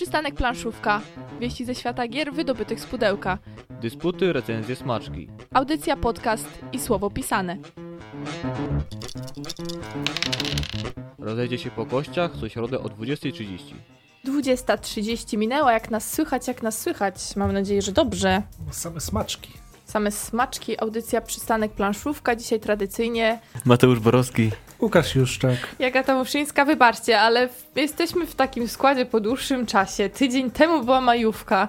Przystanek planszówka. Wieści ze świata gier wydobytych z pudełka. Dysputy, recenzje, smaczki. Audycja, podcast i słowo pisane. Rozejdzie się po kościach co środę o 20.30. 20.30 minęła, jak nas słychać, jak nas słychać. Mam nadzieję, że dobrze. Same smaczki. Same smaczki, audycja Przystanek planszówka. Dzisiaj tradycyjnie Mateusz Borowski. Łukasz Juszczak. Jagata Muszyńska, wybaczcie, ale jesteśmy w takim składzie po dłuższym czasie. Tydzień temu była majówka.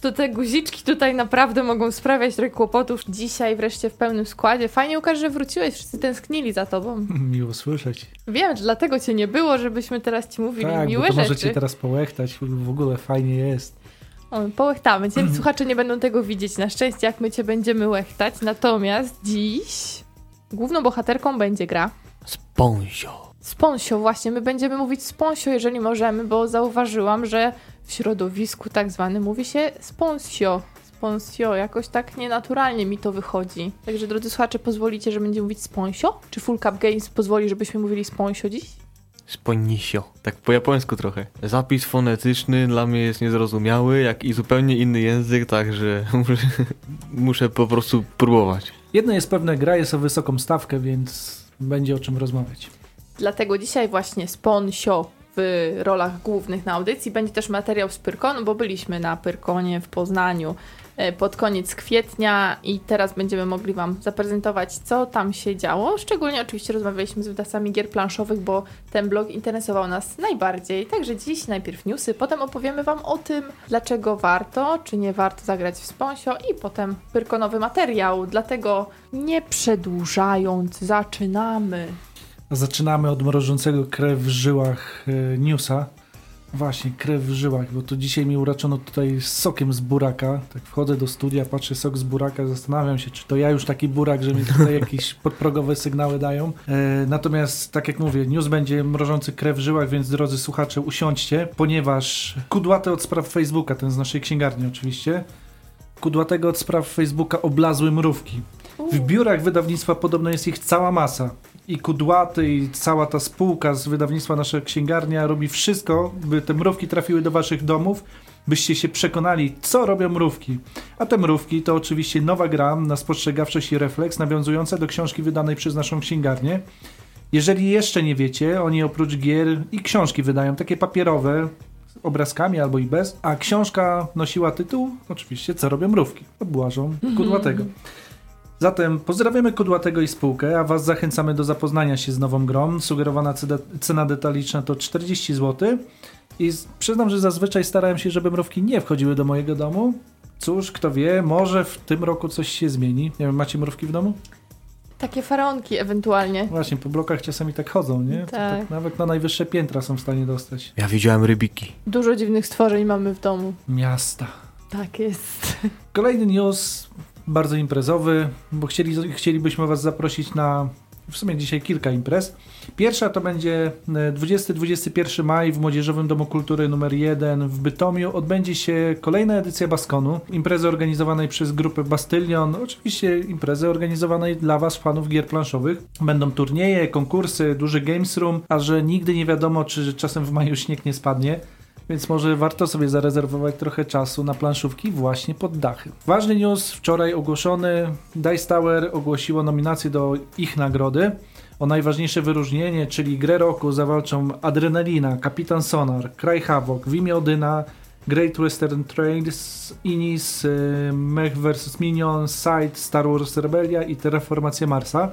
To te guziczki tutaj naprawdę mogą sprawiać trochę kłopotów. Dzisiaj wreszcie w pełnym składzie. Fajnie, Łukasz, że wróciłeś. Wszyscy tęsknili za tobą. Miło słyszeć. Wiem, dlatego cię nie było, żebyśmy teraz ci mówili tak, miłe bo to rzeczy. możecie teraz połechtać. W ogóle fajnie jest. O, połechtamy cię. Słuchacze nie będą tego widzieć. Na szczęście, jak my cię będziemy łechtać. Natomiast dziś główną bohaterką będzie gra Sponsio. Sponsio, właśnie. My będziemy mówić sponsio, jeżeli możemy, bo zauważyłam, że w środowisku tak zwanym mówi się sponsio. Sponsio, jakoś tak nienaturalnie mi to wychodzi. Także drodzy słuchacze, pozwolicie, że będziemy mówić sponsio? Czy Full Cup Games pozwoli, żebyśmy mówili sponsio dziś? Sponisio. Tak po japońsku trochę. Zapis fonetyczny dla mnie jest niezrozumiały, jak i zupełnie inny język, także muszę, muszę po prostu próbować. Jedno jest pewne, gra jest o wysoką stawkę, więc będzie o czym rozmawiać. Dlatego dzisiaj właśnie sponsio w rolach głównych na audycji. Będzie też materiał z Pyrkonu, bo byliśmy na Pyrkonie w Poznaniu e, pod koniec kwietnia i teraz będziemy mogli Wam zaprezentować, co tam się działo. Szczególnie oczywiście rozmawialiśmy z wydawcami gier planszowych, bo ten blog interesował nas najbardziej. Także dziś najpierw newsy, potem opowiemy Wam o tym, dlaczego warto, czy nie warto zagrać w Sponsio i potem Pyrkonowy materiał. Dlatego nie przedłużając, zaczynamy. Zaczynamy od mrożącego krew w żyłach e, newsa. Właśnie, krew w żyłach, bo to dzisiaj mi uraczono tutaj sokiem z buraka. Tak wchodzę do studia, patrzę sok z buraka, zastanawiam się, czy to ja już taki burak, że mi tutaj jakieś podprogowe sygnały dają. E, natomiast, tak jak mówię, news będzie mrożący krew w żyłach, więc drodzy słuchacze, usiądźcie, ponieważ kudłaty od spraw Facebooka, ten z naszej księgarni oczywiście, kudłatego od spraw Facebooka oblazły mrówki. W biurach wydawnictwa podobno jest ich cała masa. I Kudłaty i cała ta spółka z wydawnictwa Nasza Księgarnia robi wszystko, by te mrówki trafiły do waszych domów, byście się przekonali, co robią mrówki. A te mrówki to oczywiście nowa gra na spostrzegawczość i refleks, nawiązująca do książki wydanej przez naszą księgarnię. Jeżeli jeszcze nie wiecie, oni oprócz gier i książki wydają takie papierowe, z obrazkami albo i bez, a książka nosiła tytuł, oczywiście, co robią mrówki. Odbłażą Kudłatego. Zatem pozdrawiamy Kudłatego i spółkę, a Was zachęcamy do zapoznania się z nową grą. Sugerowana cena- detaliczna to 40 zł. I przyznam, że zazwyczaj starałem się, żeby mrówki nie wchodziły do mojego domu. Cóż, kto wie, może w tym roku coś się zmieni. Nie wiem, macie mrówki w domu? Takie faraonki ewentualnie. Właśnie, po blokach czasami tak chodzą, nie? Tak. tak nawet na najwyższe piętra są w stanie dostać. Ja widziałem rybiki. Dużo dziwnych stworzeń mamy w domu. Miasta. Tak jest. Kolejny news, bardzo imprezowy, bo chcieli, chcielibyśmy Was zaprosić na w sumie dzisiaj kilka imprez. Pierwsza to będzie e, 20-21 maj w Młodzieżowym Domu Kultury numer 1 w Bytomiu. Odbędzie się kolejna edycja Baskonu, imprezy organizowanej przez grupę Bastylion. Oczywiście imprezy organizowanej dla Was, fanów gier planszowych. Będą turnieje, konkursy, duży games room, a że nigdy nie wiadomo, czy czasem w maju śnieg nie spadnie. Więc może warto sobie zarezerwować trochę czasu na planszówki właśnie pod dachy. Ważny news wczoraj ogłoszony. Dice Tower ogłosiło nominacje do ich nagrody. O najważniejsze wyróżnienie, czyli grę roku zawalczą Adrenalina, Kapitan Sonar, Kraj Havoc, w Odyna, Great Western Trails, Inis, y, Mech vs. Minion, Side, Star Wars Rebellia i Terraformacja Marsa.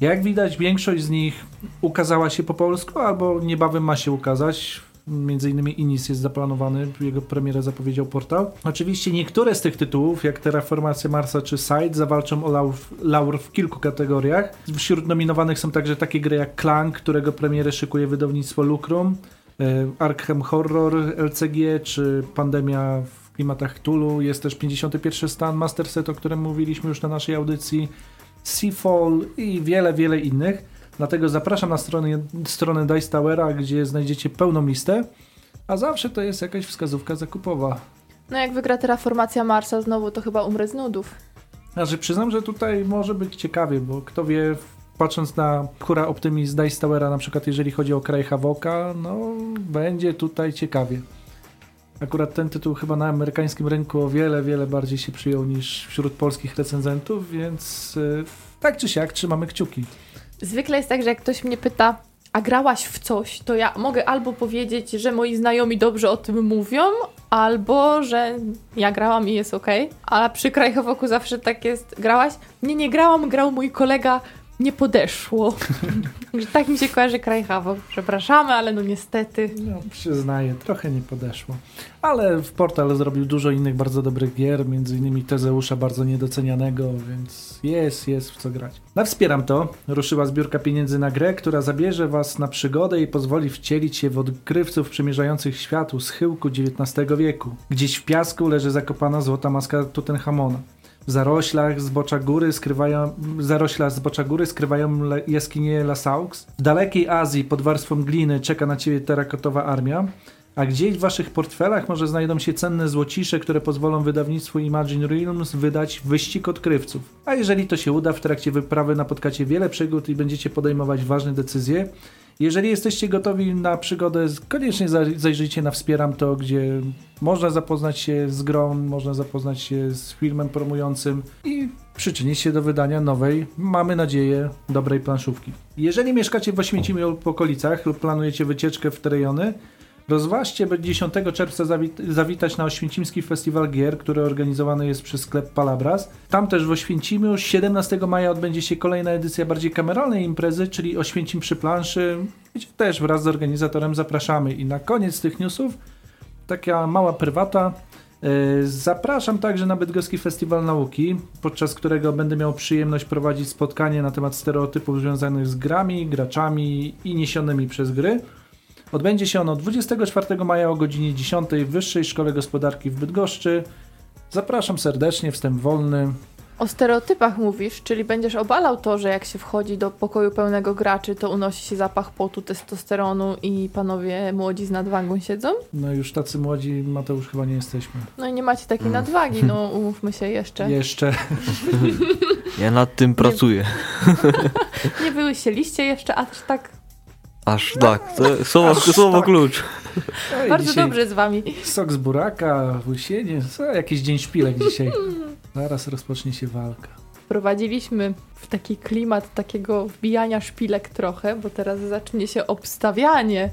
Jak widać, większość z nich ukazała się po polsku, albo niebawem ma się ukazać. Między innymi Inis jest zaplanowany, jego premierę zapowiedział portal. Oczywiście niektóre z tych tytułów, jak Terraformacja Marsa czy Side, zawalczą o laur, laur w kilku kategoriach. Wśród nominowanych są także takie gry jak Clank, którego premierę szykuje wydawnictwo Lucrum, e, Arkham Horror LCG czy Pandemia w klimatach Cthulhu. Jest też 51 stan Master Set, o którym mówiliśmy już na naszej audycji. Seafall i wiele, wiele innych. Dlatego zapraszam na stronę, stronę Dice Towera, gdzie znajdziecie pełną listę, a zawsze to jest jakaś wskazówka zakupowa. No jak wygra terraformacja Marsa znowu, to chyba umrę z nudów. Znaczy przyznam, że tutaj może być ciekawie, bo kto wie, patrząc na hura optymizm Dice Towera, na przykład jeżeli chodzi o kraj Havoka, no będzie tutaj ciekawie. Akurat ten tytuł chyba na amerykańskim rynku o wiele, wiele bardziej się przyjął niż wśród polskich recenzentów, więc y, tak czy siak trzymamy kciuki. Zwykle jest tak, że jak ktoś mnie pyta, a grałaś w coś, to ja mogę albo powiedzieć, że moi znajomi dobrze o tym mówią, albo że ja grałam i jest ok. A przy Krajchowoku zawsze tak jest, grałaś? Nie, nie grałam, grał mój kolega, nie podeszło. tak mi się kojarzy Krajchawok. Przepraszamy, ale no niestety. No, przyznaję, trochę nie podeszło. Ale w Portal zrobił dużo innych bardzo dobrych gier, między innymi Tezeusza bardzo niedocenianego, więc jest, jest w co grać. Na Wspieram to ruszyła zbiórka pieniędzy na grę, która zabierze was na przygodę i pozwoli wcielić się w odkrywców przemierzających światu schyłku XIX wieku. Gdzieś w piasku leży zakopana złota maska Tutenchamona. W zaroślach zbocza góry skrywają, w zaroślach zbocza góry skrywają le, jaskinie Lasaux. W dalekiej Azji pod warstwą gliny czeka na ciebie terakotowa armia. A gdzieś w waszych portfelach może znajdą się cenne złocisze, które pozwolą wydawnictwu Imagine Realms wydać wyścig odkrywców. A jeżeli to się uda, w trakcie wyprawy napotkacie wiele przygód i będziecie podejmować ważne decyzje, jeżeli jesteście gotowi na przygodę, koniecznie zajrzyjcie na Wspieram to, gdzie można zapoznać się z grą, można zapoznać się z filmem promującym i przyczynić się do wydania nowej, mamy nadzieję, dobrej planszówki. Jeżeli mieszkacie w Oświęcimiu lub okolicach lub planujecie wycieczkę w te rejony, Rozważcie, by 10 czerwca zawit zawitać na Oświęcimski Festiwal Gier, który organizowany jest przez sklep Palabras. Tam też w Oświęcimiu 17 maja odbędzie się kolejna edycja bardziej kameralnej imprezy, czyli Oświęcim przy planszy, gdzie też wraz z organizatorem zapraszamy. I na koniec tych newsów taka mała prywata. E, zapraszam także na Bydgoski Festiwal Nauki, podczas którego będę miał przyjemność prowadzić spotkanie na temat stereotypów związanych z grami, graczami i niesionymi przez gry. Odbędzie się ono 24 maja o godzinie 10 w Wyższej Szkole Gospodarki w Bydgoszczy. Zapraszam serdecznie, wstęp wolny. O stereotypach mówisz, czyli będziesz obalał to, że jak się wchodzi do pokoju pełnego graczy, to unosi się zapach potu, testosteronu i panowie młodzi z nadwagą siedzą? No już tacy młodzi, Mateusz, chyba nie jesteśmy. No i nie macie takiej mm. nadwagi, no umówmy się jeszcze. Jeszcze. Ja nad tym pracuję. nie wyłysieliście jeszcze aż tak Aż tak, to słowo, słowo tak. klucz. Ej, Bardzo dobrze z wami. Sok z buraka, łysienie, co, jakiś dzień szpilek dzisiaj. Zaraz rozpocznie się walka. Wprowadziliśmy w taki klimat takiego wbijania szpilek trochę, bo teraz zacznie się obstawianie.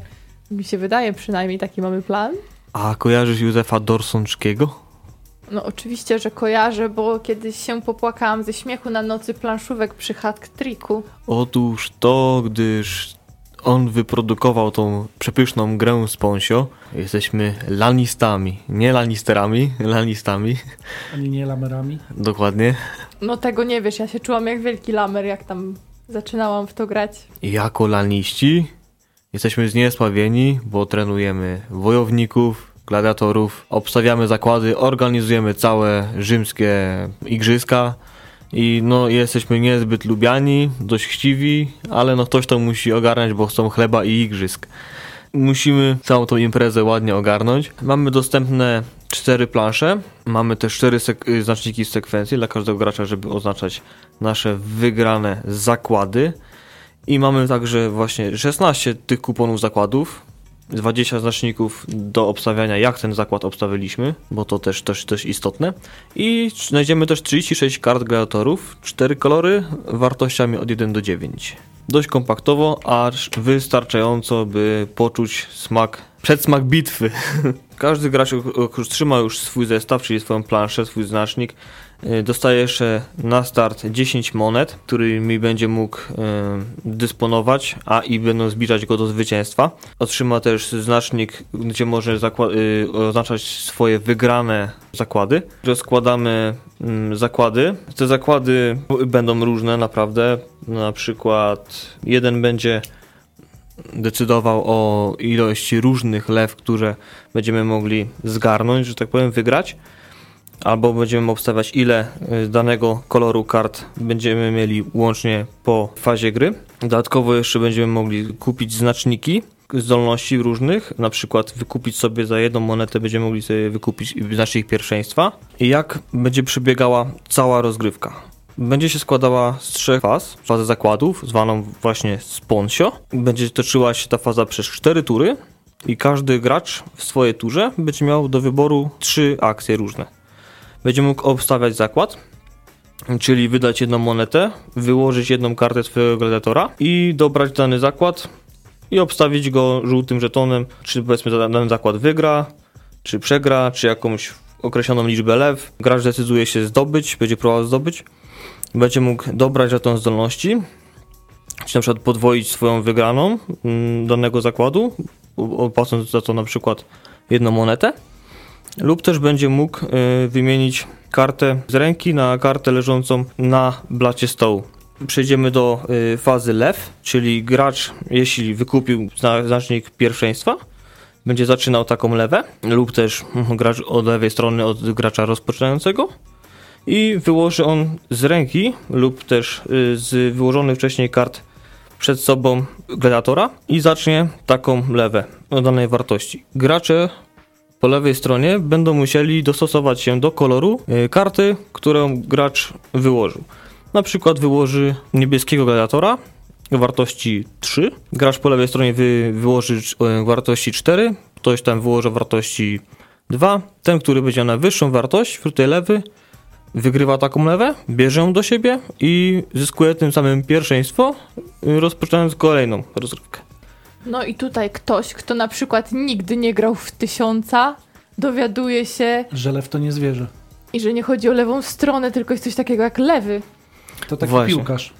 Mi się wydaje przynajmniej taki mamy plan. A kojarzysz Józefa Dorsonczkiego? No oczywiście, że kojarzę, bo kiedyś się popłakałam ze śmiechu na nocy planszówek przy hat triku. Otóż to, gdyż on wyprodukował tą przepyszną grę z Ponsio. Jesteśmy lanistami, nie lanisterami, lanistami. Ani nie lamerami. Dokładnie. No tego nie wiesz, ja się czułam jak wielki lamer, jak tam zaczynałam w to grać. Jako laniści jesteśmy zniesławieni, bo trenujemy wojowników, gladiatorów, obstawiamy zakłady, organizujemy całe rzymskie igrzyska, i no jesteśmy niezbyt lubiani, dość chciwi, ale no ktoś to musi ogarnąć, bo chcą chleba i igrzysk. Musimy całą tą imprezę ładnie ogarnąć. Mamy dostępne cztery plansze, mamy też cztery sek- znaczniki z sekwencji dla każdego gracza, żeby oznaczać nasze wygrane zakłady. I mamy także właśnie 16 tych kuponów zakładów, 20 znaczników do obstawiania, jak ten zakład obstawiliśmy, bo to też, też, istotne. I znajdziemy też 36 kart gladiatorów, 4 kolory, wartościami od 1 do 9. Dość kompaktowo, aż wystarczająco, by poczuć smak, przedsmak bitwy. Każdy gracz trzyma już swój zestaw, czyli swoją planszę, swój znacznik. Y, dostaje jeszcze na start 10 monet, którymi będzie mógł y, dysponować, a i będą zbliżać go do zwycięstwa. Otrzyma też znacznik, gdzie może y, oznaczać swoje wygrane zakłady. Rozkładamy mm, zakłady. Te zakłady będą różne naprawdę. Na przykład jeden będzie decydował o ilości różnych lew, które będziemy mogli zgarnąć, że tak powiem, wygrać. Albo będziemy obstawiać, ile y, danego koloru kart będziemy mieli łącznie po fazie gry. Dodatkowo jeszcze będziemy mogli kupić znaczniki zdolności różnych, na przykład wykupić sobie za jedną monetę, będziemy mogli sobie wykupić znacznik pierwszeństwa. I jak będzie przebiegała cała rozgrywka? Będzie się składała z trzech faz. Fazę zakładów, zwaną właśnie sponsio. Będzie toczyła się ta faza przez cztery tury. i każdy gracz w swojej turze będzie miał do wyboru trzy akcje różne. Będzie mógł obstawiać zakład, czyli wydać jedną monetę, wyłożyć jedną kartę swojego gladiatora i dobrać dany zakład i obstawić go żółtym żetonem, czy powiedzmy dany zakład wygra, czy przegra, czy jakąś określoną liczbę lew. Gracz decyduje się zdobyć, będzie próbował zdobyć. Będzie mógł dobrać żeton zdolności, czy na przykład podwoić swoją wygraną mm, danego zakładu, opłacąc za to na przykład jedną monetę, lub też będzie mógł y, wymienić kartę z ręki na kartę leżącą na blacie stołu. Przejdziemy do y, fazy lew, czyli gracz, jeśli wykupił znacznik pierwszeństwa, będzie zaczynał taką lewę, lub też gracz od lewej strony od gracza rozpoczynającego i wyłoży on z ręki lub też y, z wyłożonych wcześniej kart przed sobą gladiatora i zacznie taką lewę o danej wartości. Gracze po lewej stronie będą musieli dostosować się do koloru y, karty, którą gracz wyłożył. Na przykład wyłoży niebieskiego gladiatora wartości 3. Gracz po lewej stronie wy, wyłoży y, wartości 4, ktoś tam wyłoży wartości 2. Ten, który będzie na wyższą wartość wśród tej lewy, wygrywa taką lewę, bierze ją do siebie i zyskuje tym samym pierwszeństwo, rozpoczynając kolejną rozgrywkę. No i tutaj ktoś, kto na przykład nigdy nie grał w tysiąca, dowiaduje się... Że lew to nie zwierzę. I że nie chodzi o lewą stronę, tylko jest coś takiego jak lewy. To taki właśnie. piłkarz.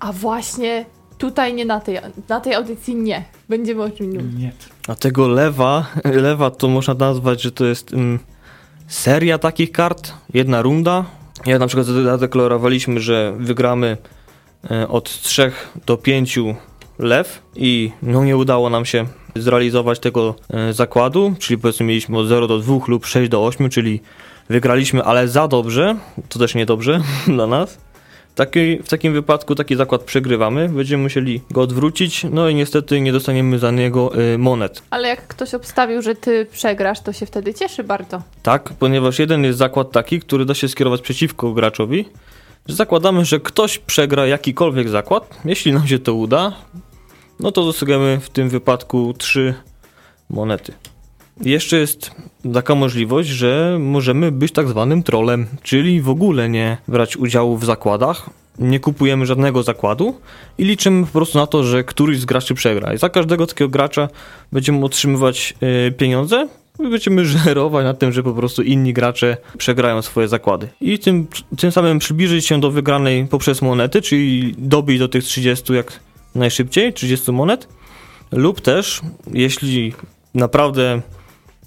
A właśnie tutaj nie na tej, na tej audycji nie. Będziemy o czym mówić. Nie. A tego lewa, lewa to można nazwać, że to jest... Mm, seria takich kart, jedna runda. Ja na przykład zadeklarowaliśmy, że wygramy e, od 3 do 5 lew i no nie udało nam się zrealizować tego e, zakładu, czyli powiedzmy mieliśmy od 0 do 2 lub 6 do 8, czyli wygraliśmy, ale za dobrze, to też niedobrze dla nas. Taki, w takim wypadku taki zakład przegrywamy, będziemy musieli go odwrócić, no i niestety nie dostaniemy za niego y, monet. Ale jak ktoś obstawił, że ty przegrasz, to się wtedy cieszy bardzo. Tak, ponieważ jeden jest zakład taki, który da się skierować przeciwko graczowi, zakładamy, że ktoś przegra jakikolwiek zakład. Jeśli nam się to uda, no to dostajemy w tym wypadku trzy monety. Jeszcze jest taka możliwość, że możemy być tak zwanym trolem, czyli w ogóle nie brać udziału w zakładach, nie kupujemy żadnego zakładu i liczymy po prostu na to, że któryś z graczy przegra. I za każdego takiego gracza będziemy otrzymywać yy, pieniądze, będziemy żerować na tym, że po prostu inni gracze przegrają swoje zakłady. I tym, tym samym przybliżyć się do wygranej poprzez monety, czyli dobić do tych 30 jak najszybciej, 30 monet, lub też, jeśli naprawdę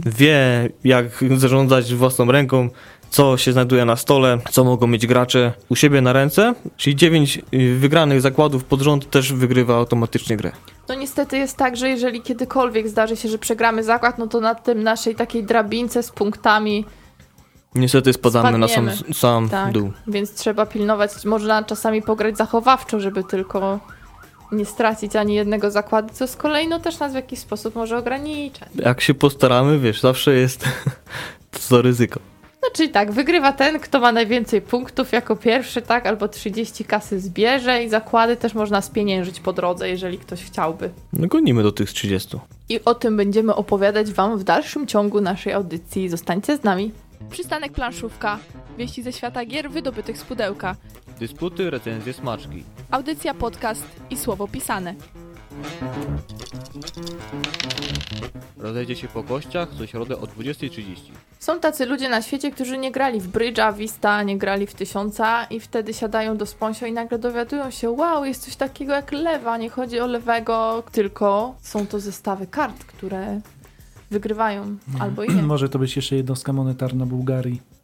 wie, jak zarządzać własną ręką, co się znajduje na stole, co mogą mieć gracze u siebie na ręce. Czyli 9 y, wygranych zakładów pod rząd też wygrywa automatycznie grę. No niestety jest tak, że jeżeli kiedykolwiek zdarzy się, że przegramy zakład, no to na tym naszej takiej drabince z punktami Niestety spadamy na sam, sam tak, dół. Więc trzeba pilnować, można czasami pograć zachowawczo, żeby tylko nie stracić ani jednego zakładu, co z kolei no, też nas w jakiś sposób może ograniczać. Jak się postaramy, wiesz, zawsze jest to ryzyko. No czyli tak, wygrywa ten, kto ma najwięcej punktów jako pierwszy, tak, albo 30 kasy zbierze i zakłady też można spieniężyć po drodze, jeżeli ktoś chciałby. No gonimy do tych 30. I o tym będziemy opowiadać Wam w dalszym ciągu naszej audycji. Zostańcie z nami. Przystanek planszówka. Wieści ze świata gier wydobytych z pudełka. Dysputy, recenzje, smaczki. Audycja, podcast i słowo pisane. Rozejdzie się po kościach co środę o 20.30. Są tacy ludzie na świecie, którzy nie grali w Bridge'a, Vista, nie grali w Tysiąca i wtedy siadają do sponsio i nagle dowiadują się, wow, jest coś takiego jak lewa, nie chodzi o lewego, tylko są to zestawy kart, które wygrywają mhm. albo i nie. Może to być jeszcze jednostka monetarna Bułgarii.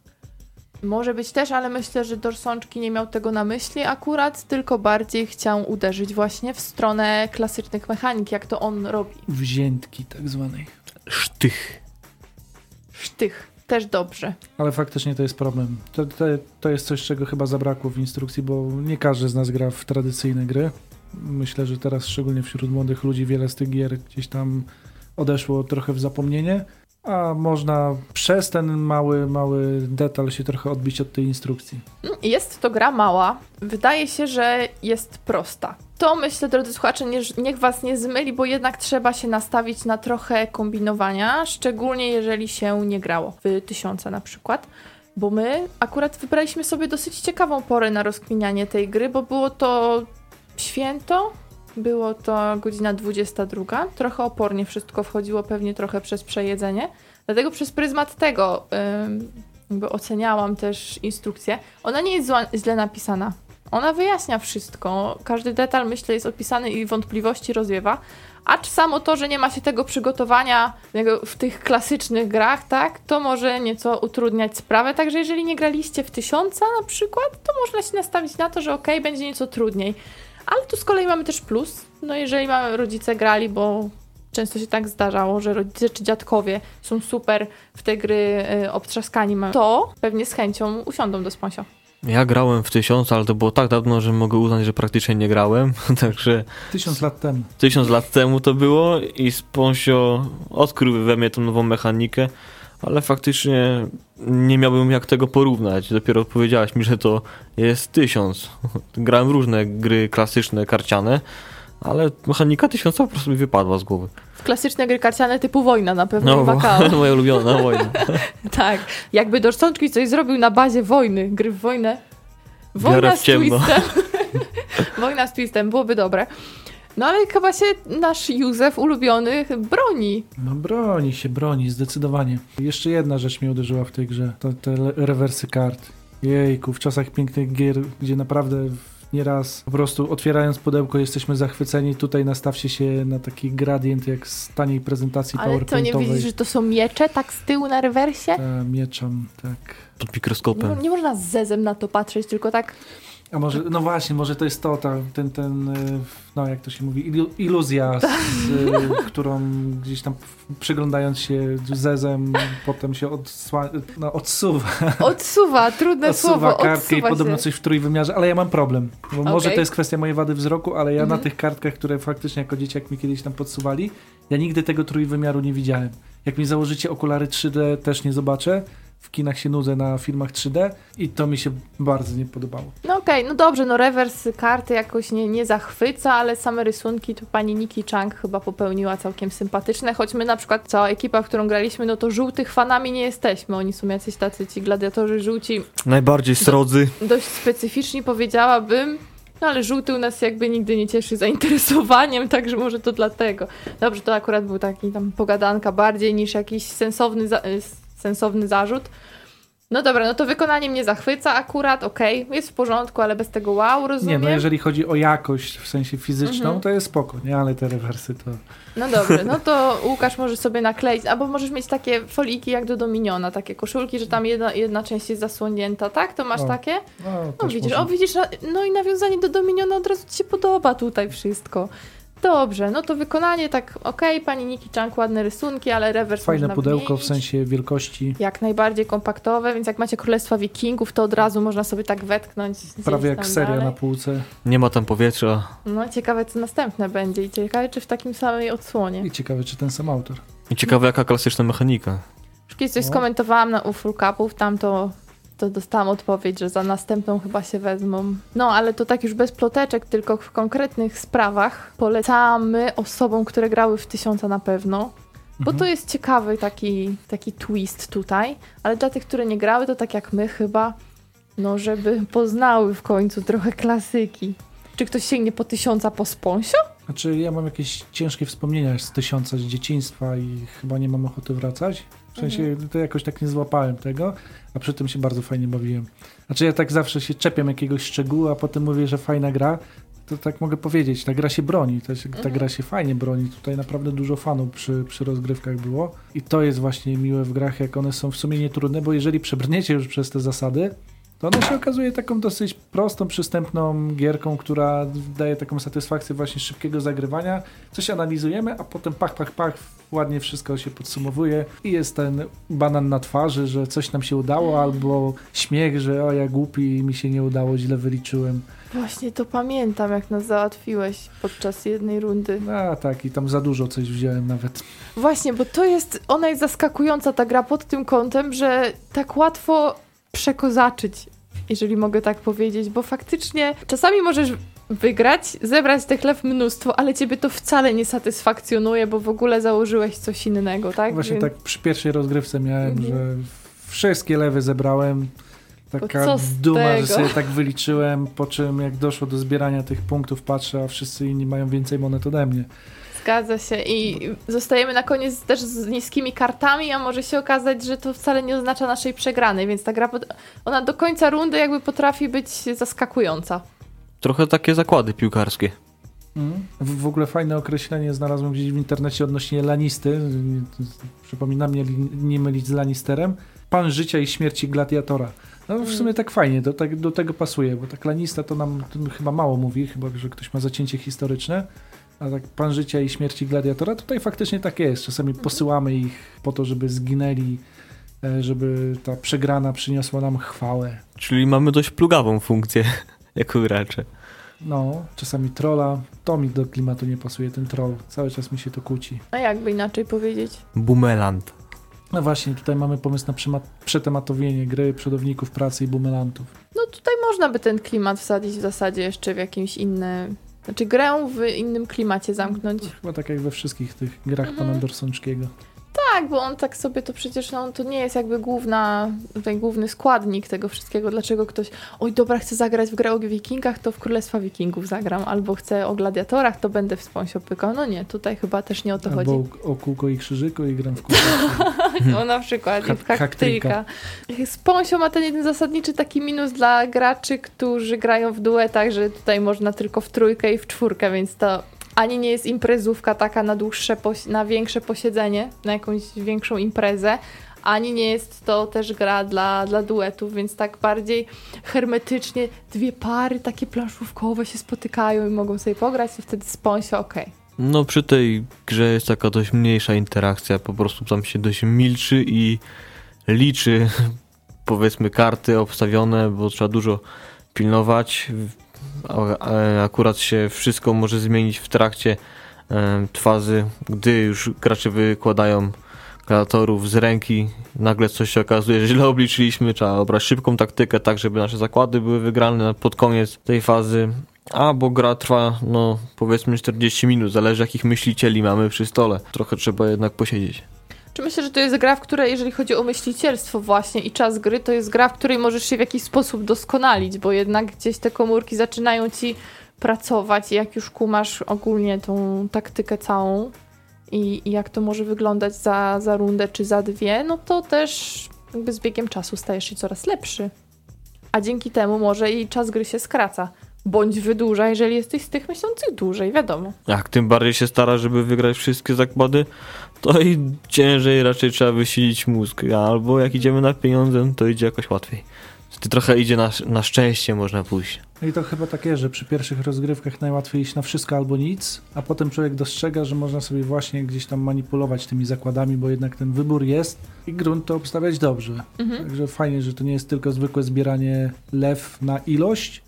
Może być też, ale myślę, że Dorsączki nie miał tego na myśli akurat, tylko bardziej chciał uderzyć właśnie w stronę klasycznych mechanik, jak to on robi. Wziętki tak zwanej. Sztych. Sztych. Też dobrze. Ale faktycznie to jest problem. To, to, to jest coś, czego chyba zabrakło w instrukcji, bo nie każdy z nas gra w tradycyjne gry. Myślę, że teraz szczególnie wśród młodych ludzi wiele z tych gier gdzieś tam odeszło trochę w zapomnienie. A można przez ten mały, mały detal się trochę odbić od tej instrukcji. Jest to gra mała. Wydaje się, że jest prosta. To myślę, drodzy słuchacze, nie, niech was nie zmyli, bo jednak trzeba się nastawić na trochę kombinowania, szczególnie jeżeli się nie grało w tysiąca na przykład. Bo my akurat wybraliśmy sobie dosyć ciekawą porę na rozkminianie tej gry, bo było to święto, było to godzina 22. Trochę opornie wszystko wchodziło, pewnie trochę przez przejedzenie. Dlatego przez pryzmat tego jakby oceniałam też instrukcję. Ona nie jest zła, źle napisana. Ona wyjaśnia wszystko. Każdy detal, myślę, jest opisany i wątpliwości rozwiewa. Acz samo to, że nie ma się tego przygotowania w tych klasycznych grach, tak, to może nieco utrudniać sprawę. Także jeżeli nie graliście w tysiąca na przykład, to można się nastawić na to, że ok, będzie nieco trudniej. Ale tu z kolei mamy też plus. No jeżeli mamy rodzice grali, bo często się tak zdarzało, że rodzice czy dziadkowie są super w te gry y, obtrzaskani, to pewnie z chęcią usiądą do Sponsio. Ja grałem w tysiąc, ale to było tak dawno, że mogę uznać, że praktycznie nie grałem. Także. Tysiąc lat temu. Tysiąc lat temu to było i Sponsio odkrył we mnie tą nową mechanikę, ale faktycznie nie miałbym jak tego porównać. Dopiero powiedziałaś mi, że to jest tysiąc. Grałem różne gry klasyczne, karciane, ale mechanika tysiąca po prostu mi wypadła z głowy. Klasyczne gry karciane typu wojna na pewno no, Macao. moja ulubiona wojna. tak. Jakby Dorszczączki coś zrobił na bazie wojny, gry w wojnę. Wojna z twistem. wojna z twistem, byłoby dobre. No ale chyba się nasz Józef ulubiony broni. No broni się, broni, zdecydowanie. Jeszcze jedna rzecz mnie uderzyła w tej grze, to te rewersy kart. Jejku, w czasach pięknych gier, gdzie naprawdę nieraz po prostu otwierając pudełko jesteśmy zachwyceni. Tutaj nastawcie się na taki gradient jak z taniej prezentacji Ale PowerPointowej. Ale to nie widzisz, że to są miecze tak z tyłu na rewersie? Ta, mieczem, tak. Pod mikroskopem. Nie, nie można z zezem na to patrzeć, tylko tak a może, no właśnie, może to jest to, ta, ten, ten, y, no jak to się mówi, iluzja, z, którą gdzieś tam przyglądając się zezem, potem się odsła, no, odsuwa. Odsuwa, trudne odsuwa słowo. kartkę odsuwa i podobno się. coś w trójwymiarze, ale ja mam problem, bo okay. może to jest kwestia mojej wady wzroku, ale ja mhm. na tych kartkach, które faktycznie jako dzieciak mi kiedyś tam podsuwali, ja nigdy tego trójwymiaru nie widziałem. Jak mi założycie okulary 3D, też nie zobaczę w kinach się nudzę na filmach 3D i to mi się bardzo nie podobało. No okej, okay, no dobrze, no rewers karty jakoś nie, nie zachwyca, ale same rysunki to pani Niki Chang chyba popełniła całkiem sympatyczne, choć my na przykład cała ekipa, w którą graliśmy, no to żółtych fanami nie jesteśmy, oni są jacyś tacy ci gladiatorzy żółci. Najbardziej srodzy. Do, dość specyficzni powiedziałabym, no ale żółty u nas jakby nigdy nie cieszy zainteresowaniem, także może to dlatego. Dobrze, to akurat był taki tam pogadanka bardziej niż jakiś sensowny, sensowny zarzut. No dobra, no to wykonanie mnie zachwyca akurat, okej, okay, jest w porządku, ale bez tego wow, rozumiem. Nie, no jeżeli chodzi o jakość w sensie fizyczną, mhm. to jest spoko, nie? Ale te rewersy to... No dobrze, no to Łukasz może sobie nakleić, albo możesz mieć takie foliki jak do Dominiona, takie koszulki, że tam jedna, jedna część jest zasłonięta, tak? To masz o, takie? No, no widzisz, o widzisz, no i nawiązanie do Dominiona od razu ci się podoba tutaj wszystko. Dobrze, no to wykonanie tak okej, okay, pani Niki Chang, ładne rysunki, ale rewers Fajne pudełko wymienić. w sensie wielkości. Jak najbardziej kompaktowe, więc jak macie Królestwa Wikingów, to od razu można sobie tak wetknąć. Prawie jak seria dalej. na półce. Nie ma tam powietrza. No ciekawe co następne będzie i ciekawe czy w takim samej odsłonie. I ciekawe czy ten sam autor. I ciekawe jaka klasyczna mechanika. Już kiedyś coś no. skomentowałam na UFU Cupów, tam to to dostałam odpowiedź, że za następną chyba się wezmą. No, ale to tak już bez ploteczek, tylko w konkretnych sprawach polecamy osobom, które grały w tysiąca na pewno. Bo mhm. to jest ciekawy taki, taki twist tutaj, ale dla tych, które nie grały, to tak jak my chyba, no żeby poznały w końcu trochę klasyki. Czy ktoś sięgnie po tysiąca po sponsio? Znaczy ja mam jakieś ciężkie wspomnienia z tysiąca z dzieciństwa i chyba nie mam ochoty wracać. W sensie mhm. to jakoś tak nie złapałem tego, a przy tym się bardzo fajnie bawiłem. Znaczy ja tak zawsze się czepiam jakiegoś szczegółu, a potem mówię, że fajna gra, to tak mogę powiedzieć, ta gra się broni, ta, ta mhm. gra się fajnie broni. Tutaj naprawdę dużo fanów przy, przy rozgrywkach było i to jest właśnie miłe w grach, jak one są w sumie nietrudne, bo jeżeli przebrniecie już przez te zasady, to ona się okazuje taką dosyć prostą, przystępną gierką, która daje taką satysfakcję właśnie szybkiego zagrywania. Coś analizujemy, a potem pach, pach, pach, ładnie wszystko się podsumowuje i jest ten banan na twarzy, że coś nam się udało, albo śmiech, że o ja głupi, mi się nie udało, źle wyliczyłem. Właśnie to pamiętam, jak nas załatwiłeś podczas jednej rundy. A tak, i tam za dużo coś wziąłem nawet. Właśnie, bo to jest, ona jest zaskakująca ta gra pod tym kątem, że tak łatwo przekozaczyć, jeżeli mogę tak powiedzieć, bo faktycznie czasami możesz wygrać, zebrać tych lew mnóstwo, ale ciebie to wcale nie satysfakcjonuje, bo w ogóle założyłeś coś innego, tak? Właśnie Więc- tak przy pierwszej rozgrywce miałem, Mhm. że wszystkie lewy zebrałem. Taka duma, że tego? sobie tak wyliczyłem, po czym jak doszło do zbierania tych punktów, patrzę, a wszyscy inni mają więcej monet ode mnie. Zgadza się i zostajemy na koniec też z niskimi kartami, a może się okazać, że to wcale nie oznacza naszej przegranej, więc ta gra, ona do końca rundy jakby potrafi być zaskakująca. Trochę takie zakłady piłkarskie. W, w ogóle fajne określenie znalazłem gdzieś w internecie odnośnie Lanisty. Przypomina mnie nie mylić z Lannisterem. Pan życia i śmierci gladiatora. No w sumie tak fajnie, do, tak, do tego pasuje, bo tak Lanista to nam to chyba mało mówi, chyba że ktoś ma zacięcie historyczne. A tak Pan życia i śmierci gladiatora, tutaj faktycznie tak jest. Czasami posyłamy ich po to, żeby zginęli, e, żeby ta przegrana przyniosła nam chwałę. Czyli mamy dość plugawą funkcję jako gracze. No, czasami trolla. To mi do klimatu nie pasuje, ten troll. Cały czas mi się to kłóci. A jakby inaczej powiedzieć? Bumeland. No właśnie, tutaj mamy pomysł na przetematowienie gry, przodowników pracy i bumelantów. No tutaj można by ten klimat wsadzić w zasadzie jeszcze w jakimś innym... Znaczy grę w innym klimacie zamknąć. Chyba tak jak we wszystkich tych grach Mhm. pana Dorsonczkiego. Tak, bo on tak sobie to przecież, no, to nie jest jakby główna, tutaj główny składnik tego wszystkiego. Dlaczego ktoś, oj dobra, chcę zagrać w grę o wikingach, to w Królestwa Wikingów zagram, albo chcę o gladiatorach, to będę w Spąsio pykał. No nie, tutaj chyba też nie o to chodzi. Albo o kółko i krzyżyku i gram w kółko. No na przykład, Ha- i w kaktyjka. Spąsio ma ten jeden zasadniczy taki minus dla graczy, którzy grają w duetach, że tutaj można tylko w trójkę i w czwórkę, więc to ani nie jest imprezówka taka na dłuższe, na większe posiedzenie, na jakąś większą imprezę, ani nie jest to też gra dla, dla duetów, więc tak bardziej hermetycznie dwie pary takie planszówkowe się spotykają i mogą sobie pograć i wtedy Spąsio okej. No przy tej grze jest taka dość mniejsza interakcja, po prostu tam się dość milczy i liczy powiedzmy karty obstawione, bo trzeba dużo pilnować. Akurat się wszystko może zmienić w trakcie fazy, gdy już gracze wykładają gladiatorów z ręki, nagle coś się okazuje, że źle obliczyliśmy, trzeba obrać szybką taktykę, tak żeby nasze zakłady były wygrane pod koniec tej fazy. A, bo gra trwa, no powiedzmy 40 minut, zależy jakich myślicieli mamy przy stole. Trochę trzeba jednak posiedzieć. Czy myślę, że to jest gra, w której, jeżeli chodzi o myślicielstwo właśnie i czas gry, to jest gra, w której możesz się w jakiś sposób doskonalić, bo jednak gdzieś te komórki zaczynają ci pracować i jak już kumasz ogólnie tą taktykę całą i, i jak to może wyglądać za, za rundę czy za dwie, no to też jakby z biegiem czasu stajesz się coraz lepszy. A dzięki temu może i czas gry się skraca. Bądź wydłuża, jeżeli jesteś z tych myślących dłużej, wiadomo. Jak tym bardziej się stara, żeby wygrać wszystkie zakłady, to i ciężej raczej trzeba wysilić mózg. Albo jak idziemy na pieniądze, to idzie jakoś łatwiej. To trochę idzie na, na szczęście można pójść. No i to chyba takie, że przy pierwszych rozgrywkach najłatwiej iść na wszystko albo nic, a potem człowiek dostrzega, że można sobie właśnie gdzieś tam manipulować tymi zakładami, bo jednak ten wybór jest i grunt to obstawiać dobrze. Mhm. Także fajnie, że to nie jest tylko zwykłe zbieranie lew na ilość,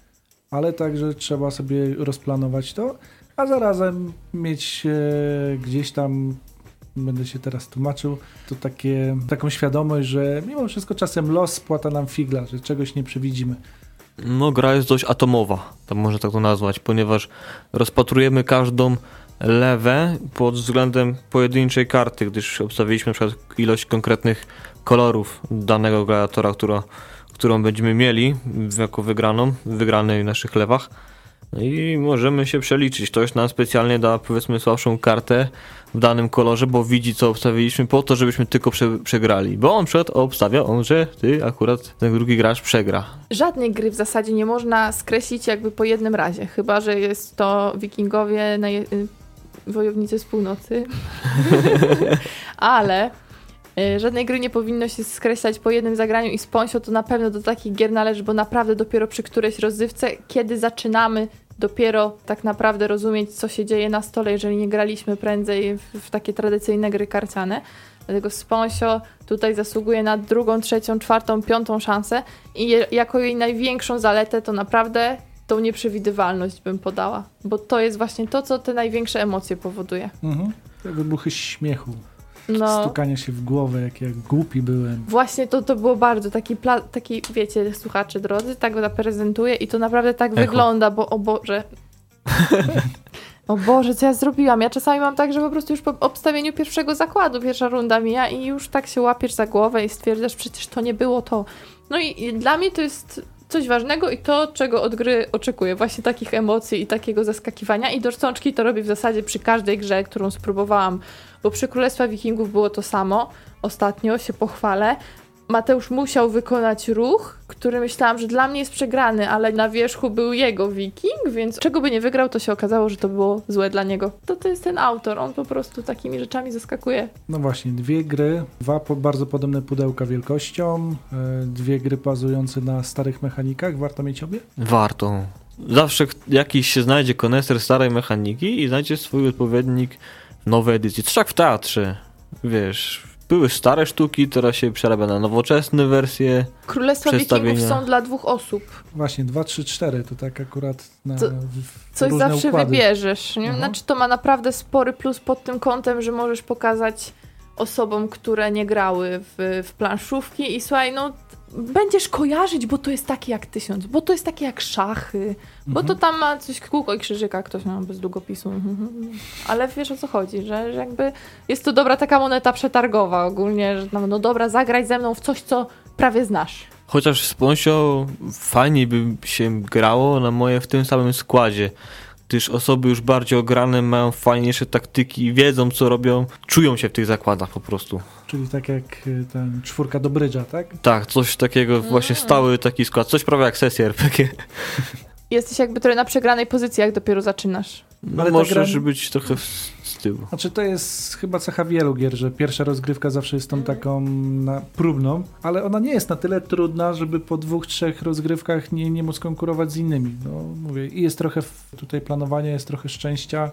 ale także trzeba sobie rozplanować to, a zarazem mieć e, gdzieś tam, będę się teraz tłumaczył, to takie, taką świadomość, że mimo wszystko czasem los spłata nam figla, że czegoś nie przewidzimy. No, gra jest dość atomowa, tak można tak to nazwać, ponieważ rozpatrujemy każdą lewę pod względem pojedynczej karty, gdyż obstawiliśmy na przykład ilość konkretnych kolorów danego gladiatora, która, którą będziemy mieli jako wygraną, wygranej w naszych lewach. No I możemy się przeliczyć. Ktoś nam specjalnie da powiedzmy słabszą kartę w danym kolorze, bo widzi co obstawiliśmy po to, żebyśmy tylko prze, przegrali. Bo on przed obstawia on, że ty akurat ten drugi gracz przegra. Żadnej gry w zasadzie nie można skreślić jakby po jednym razie, chyba że jest to wikingowie, y, wojownicy z północy. Ale Żadnej gry nie powinno się skreślać po jednym zagraniu i Sponsio to na pewno do takich gier należy, bo naprawdę dopiero przy którejś rozrywce, kiedy zaczynamy dopiero tak naprawdę rozumieć, co się dzieje na stole, jeżeli nie graliśmy prędzej w takie tradycyjne gry karciane. Dlatego Sponsio tutaj zasługuje na drugą, trzecią, czwartą, piątą szansę i je, jako jej największą zaletę to naprawdę tą nieprzewidywalność bym podała, bo to jest właśnie to, co te największe emocje powoduje. Mhm. Te wybuchy śmiechu, No, stukania się w głowę, jak, jak głupi byłem. właśnie to, to było bardzo taki, pla- taki, wiecie, słuchacze drodzy, tak go zaprezentuję i to naprawdę tak Echo. wygląda, bo o Boże... O Boże, co ja zrobiłam? Ja czasami mam tak, że po prostu już po obstawieniu pierwszego zakładu pierwsza runda mija i już tak się łapiesz za głowę i stwierdzasz, przecież to nie było to. No i, i dla mnie to jest coś ważnego i to, czego od gry oczekuję. Właśnie takich emocji i takiego zaskakiwania. I dorsączki to robię w zasadzie przy każdej grze, którą spróbowałam. Bo przy Królestwa Wikingów było to samo. Ostatnio się pochwalę. Mateusz musiał wykonać ruch, który myślałam, że dla mnie jest przegrany, ale na wierzchu był jego wiking, więc czego by nie wygrał, to się okazało, że to było złe dla niego. To to jest ten autor, on po prostu takimi rzeczami zaskakuje. No właśnie, dwie gry, dwa po, bardzo podobne pudełka wielkością, e, dwie gry bazujące na starych mechanikach, warto mieć obie? Warto. Zawsze jakiś się znajdzie koneser starej mechaniki i znajdzie swój odpowiednik w nowej edycji. To tak w teatrze. Wiesz, były stare sztuki, teraz się przerabia na nowoczesne wersje. Królestwa. Wikingów są dla dwóch osób. Właśnie, dwa, trzy, cztery, to tak akurat na Co- Coś różne zawsze układy. wybierzesz. Nie? Mhm. Znaczy to ma naprawdę spory plus pod tym kątem, że możesz pokazać osobom, które nie grały w, w planszówki i słuchaj, no będziesz kojarzyć, bo to jest takie jak tysiąc, bo to jest takie jak szachy, bo to Mhm. tam ma coś kółko i krzyżyka, ktoś ma bez długopisu. Mhm. Ale wiesz o co chodzi, że, że jakby jest to dobra taka moneta przetargowa ogólnie, że no, no dobra, zagrać ze mną w coś, co prawie znasz. Chociaż z Pąsio fajniej by się grało na moje w tym samym składzie. Gdyż osoby już bardziej ograne mają fajniejsze taktyki wiedzą co robią, czują się w tych zakładach po prostu. Czyli tak jak e, ten czwórka do brydża, tak? Tak, coś takiego, właśnie Mm. stały taki skład, coś prawie jak sesja RPG. Jesteś jakby trochę na przegranej pozycji, jak dopiero zaczynasz. No Ale możesz gra- być trochę w, tyłu. Znaczy to jest chyba cecha wielu gier, że pierwsza rozgrywka zawsze jest tą taką na, próbną, ale ona nie jest na tyle trudna, żeby po dwóch, trzech rozgrywkach nie, nie móc konkurować z innymi. No mówię, i jest trochę tutaj planowania, jest trochę szczęścia.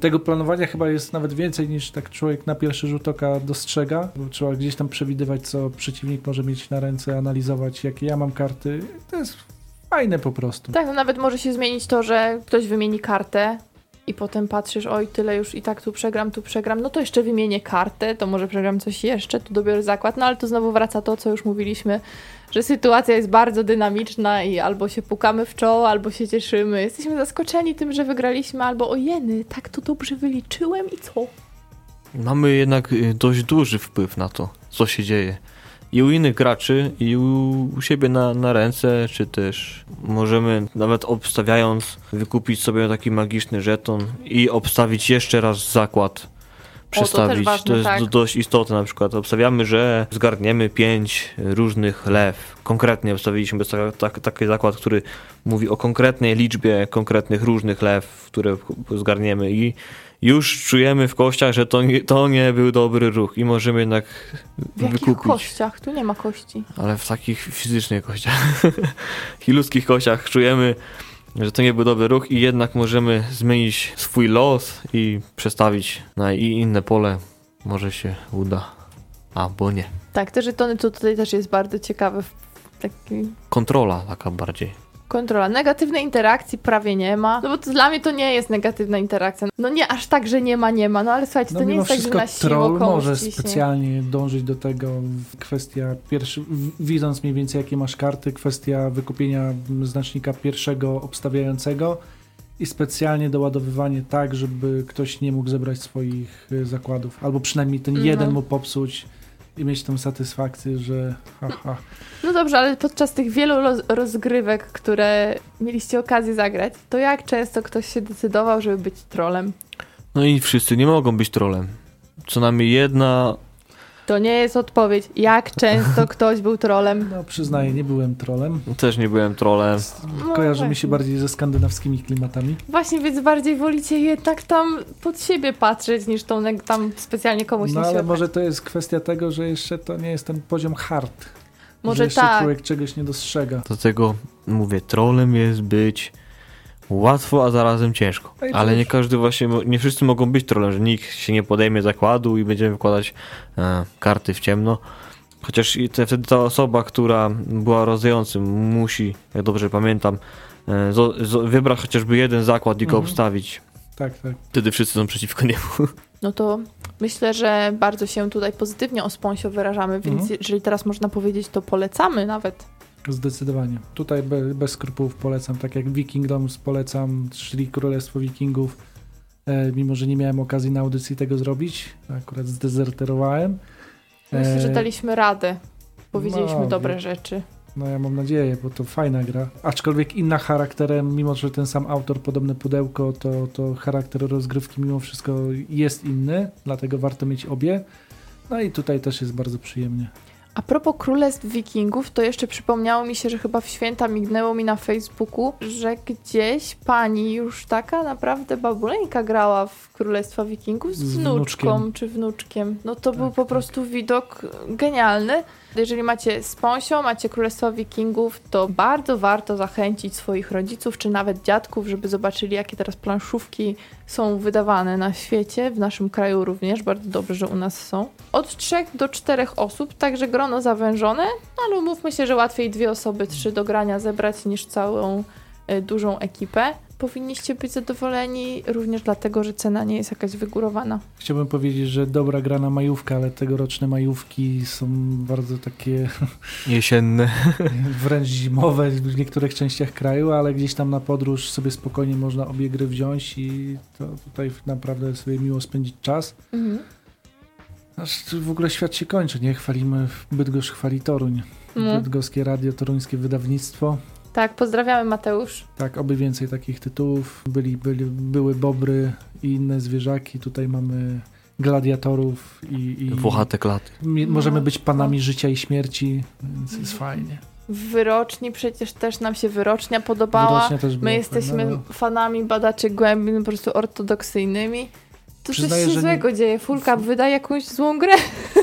Tego planowania chyba jest nawet więcej niż tak człowiek na pierwszy rzut oka dostrzega, bo trzeba gdzieś tam przewidywać, co przeciwnik może mieć na ręce, analizować, jakie ja mam karty. To jest fajne po prostu. Tak, no nawet może się zmienić to, że ktoś wymieni kartę i potem patrzysz, oj, tyle już i tak tu przegram, tu przegram, no to jeszcze wymienię kartę, to może przegram coś jeszcze, tu dobiorę zakład, no ale to znowu wraca to, co już mówiliśmy, że sytuacja jest bardzo dynamiczna i albo się pukamy w czoło, albo się cieszymy. Jesteśmy zaskoczeni tym, że wygraliśmy, albo ojeny, tak to dobrze wyliczyłem i co? Mamy jednak y, dość duży wpływ na to, co się dzieje. I u innych graczy, i u, siebie na, na ręce, czy też możemy nawet obstawiając wykupić sobie taki magiczny żeton i obstawić jeszcze raz zakład. Przestawić. ważne, jest tak. do- dość istotne na przykład. Obstawiamy, że zgarniemy pięć różnych lew. Konkretnie obstawiliśmy tak, tak, taki zakład, który mówi o konkretnej liczbie konkretnych różnych lew, które zgarniemy i już czujemy w kościach, że to nie, to nie był dobry ruch i możemy jednak W jakich wykupić. kościach? Tu nie ma kości. Ale w takich fizycznych kościach i ludzkich kościach czujemy, że to nie był dobry ruch i jednak możemy zmienić swój los i przestawić na i inne pole. Może się uda, albo nie. Tak, te żetony to tutaj też jest bardzo ciekawe. Taki Kontrola taka bardziej. Kontrola. Negatywnej interakcji prawie nie ma. No bo to dla mnie to nie jest negatywna interakcja. No nie aż tak, że nie ma, nie ma. No ale słuchajcie, No to nie jest tak, że na siłę może ciśnie. specjalnie dążyć do tego, kwestia pierwszy, widząc mniej więcej jakie masz karty, kwestia wykupienia znacznika pierwszego obstawiającego i specjalnie doładowywanie tak, żeby ktoś nie mógł zebrać swoich y, zakładów, albo przynajmniej ten No. jeden mu popsuć i mieć tą satysfakcję, że haha. No dobrze, ale podczas tych wielu roz- rozgrywek, które mieliście okazję zagrać, to jak często ktoś się decydował, żeby być trolem? No i wszyscy nie mogą być trolem. Co najmniej jedna To nie jest odpowiedź. Jak często ktoś był trolem? No przyznaję, nie byłem trolem. Też nie byłem trolem. No Kojarzy mi właśnie. się bardziej ze skandynawskimi klimatami. Właśnie, więc bardziej wolicie jednak tam pod siebie patrzeć, niż tą tam specjalnie komuś No ale może to jest kwestia tego, że jeszcze to nie jest ten poziom hard. że Może jeszcze tak. człowiek czegoś nie dostrzega. Dlatego mówię, trolem jest być łatwo, a zarazem ciężko. To Ale nie każdy właśnie, nie wszyscy mogą być trolem, że nikt się nie podejmie zakładu i będziemy wkładać e, karty w ciemno. Chociaż i te, wtedy ta osoba, która była rozdającym, musi, jak dobrze pamiętam, e, zo, zo, wybrać chociażby jeden zakład i go Mhm. obstawić. Tak, tak. Wtedy wszyscy są przeciwko niemu. No to myślę, że bardzo się tutaj pozytywnie o Sponsio wyrażamy, więc Mhm. jeżeli teraz można powiedzieć, to polecamy nawet. Zdecydowanie. Tutaj be, bez skrupułów polecam, tak jak Vikingdoms polecam, czyli Królestwo Wikingów. E, mimo, że nie miałem okazji na audycji tego zrobić, akurat zdezerterowałem. Myślę, że E, daliśmy radę. Powiedzieliśmy no, dobre wie- rzeczy. No ja mam nadzieję, bo to fajna gra. Aczkolwiek inna charakterem, mimo że ten sam autor, podobne pudełko, to, to charakter rozgrywki mimo wszystko jest inny, dlatego warto mieć obie. No i tutaj też jest bardzo przyjemnie. A propos Królestw Wikingów, to jeszcze przypomniało mi się, że chyba w święta mignęło mi na Facebooku, że gdzieś pani już taka naprawdę babuleńka grała w Królestwa Wikingów z, Z wnuczką wnuczkiem. czy wnuczkiem. No to Tak, był po tak. prostu widok genialny. Jeżeli macie sponsio, macie Królestwa Wikingów, to bardzo warto zachęcić swoich rodziców czy nawet dziadków, żeby zobaczyli, jakie teraz planszówki są wydawane na świecie, w naszym kraju również. Bardzo dobrze, że u nas są. Od trzech do czterech osób, także grono zawężone, ale umówmy się, że łatwiej dwie osoby, trzy do grania zebrać niż całą dużą ekipę. Powinniście być zadowoleni również dlatego, że cena nie jest jakaś wygórowana. Chciałbym powiedzieć, że dobra gra na majówkę, ale tegoroczne majówki są bardzo takie Jesienne. wręcz zimowe w niektórych częściach kraju, ale gdzieś tam na podróż sobie spokojnie można obie gry wziąć i to tutaj naprawdę sobie miło spędzić czas. Aż tu w ogóle świat się kończy, nie? Chwalimy, Bydgoszcz chwali Toruń. No. Bydgoskie Radio, Toruńskie Wydawnictwo. Tak, pozdrawiamy Mateusz. Tak, oby więcej takich tytułów. Byli, byli, były bobry i inne zwierzaki. Tutaj mamy gladiatorów i... i Włochate klaty. mi- możemy No. być panami życia i śmierci, więc jest fajnie. W wyroczni przecież też nam się wyrocznia podobała. Wyrocznia też My jesteśmy fajna, no. fanami badaczy głębin, po prostu ortodoksyjnymi. To Przyznaję, coś się że nie- złego dzieje. Fulka wyda jakąś złą grę.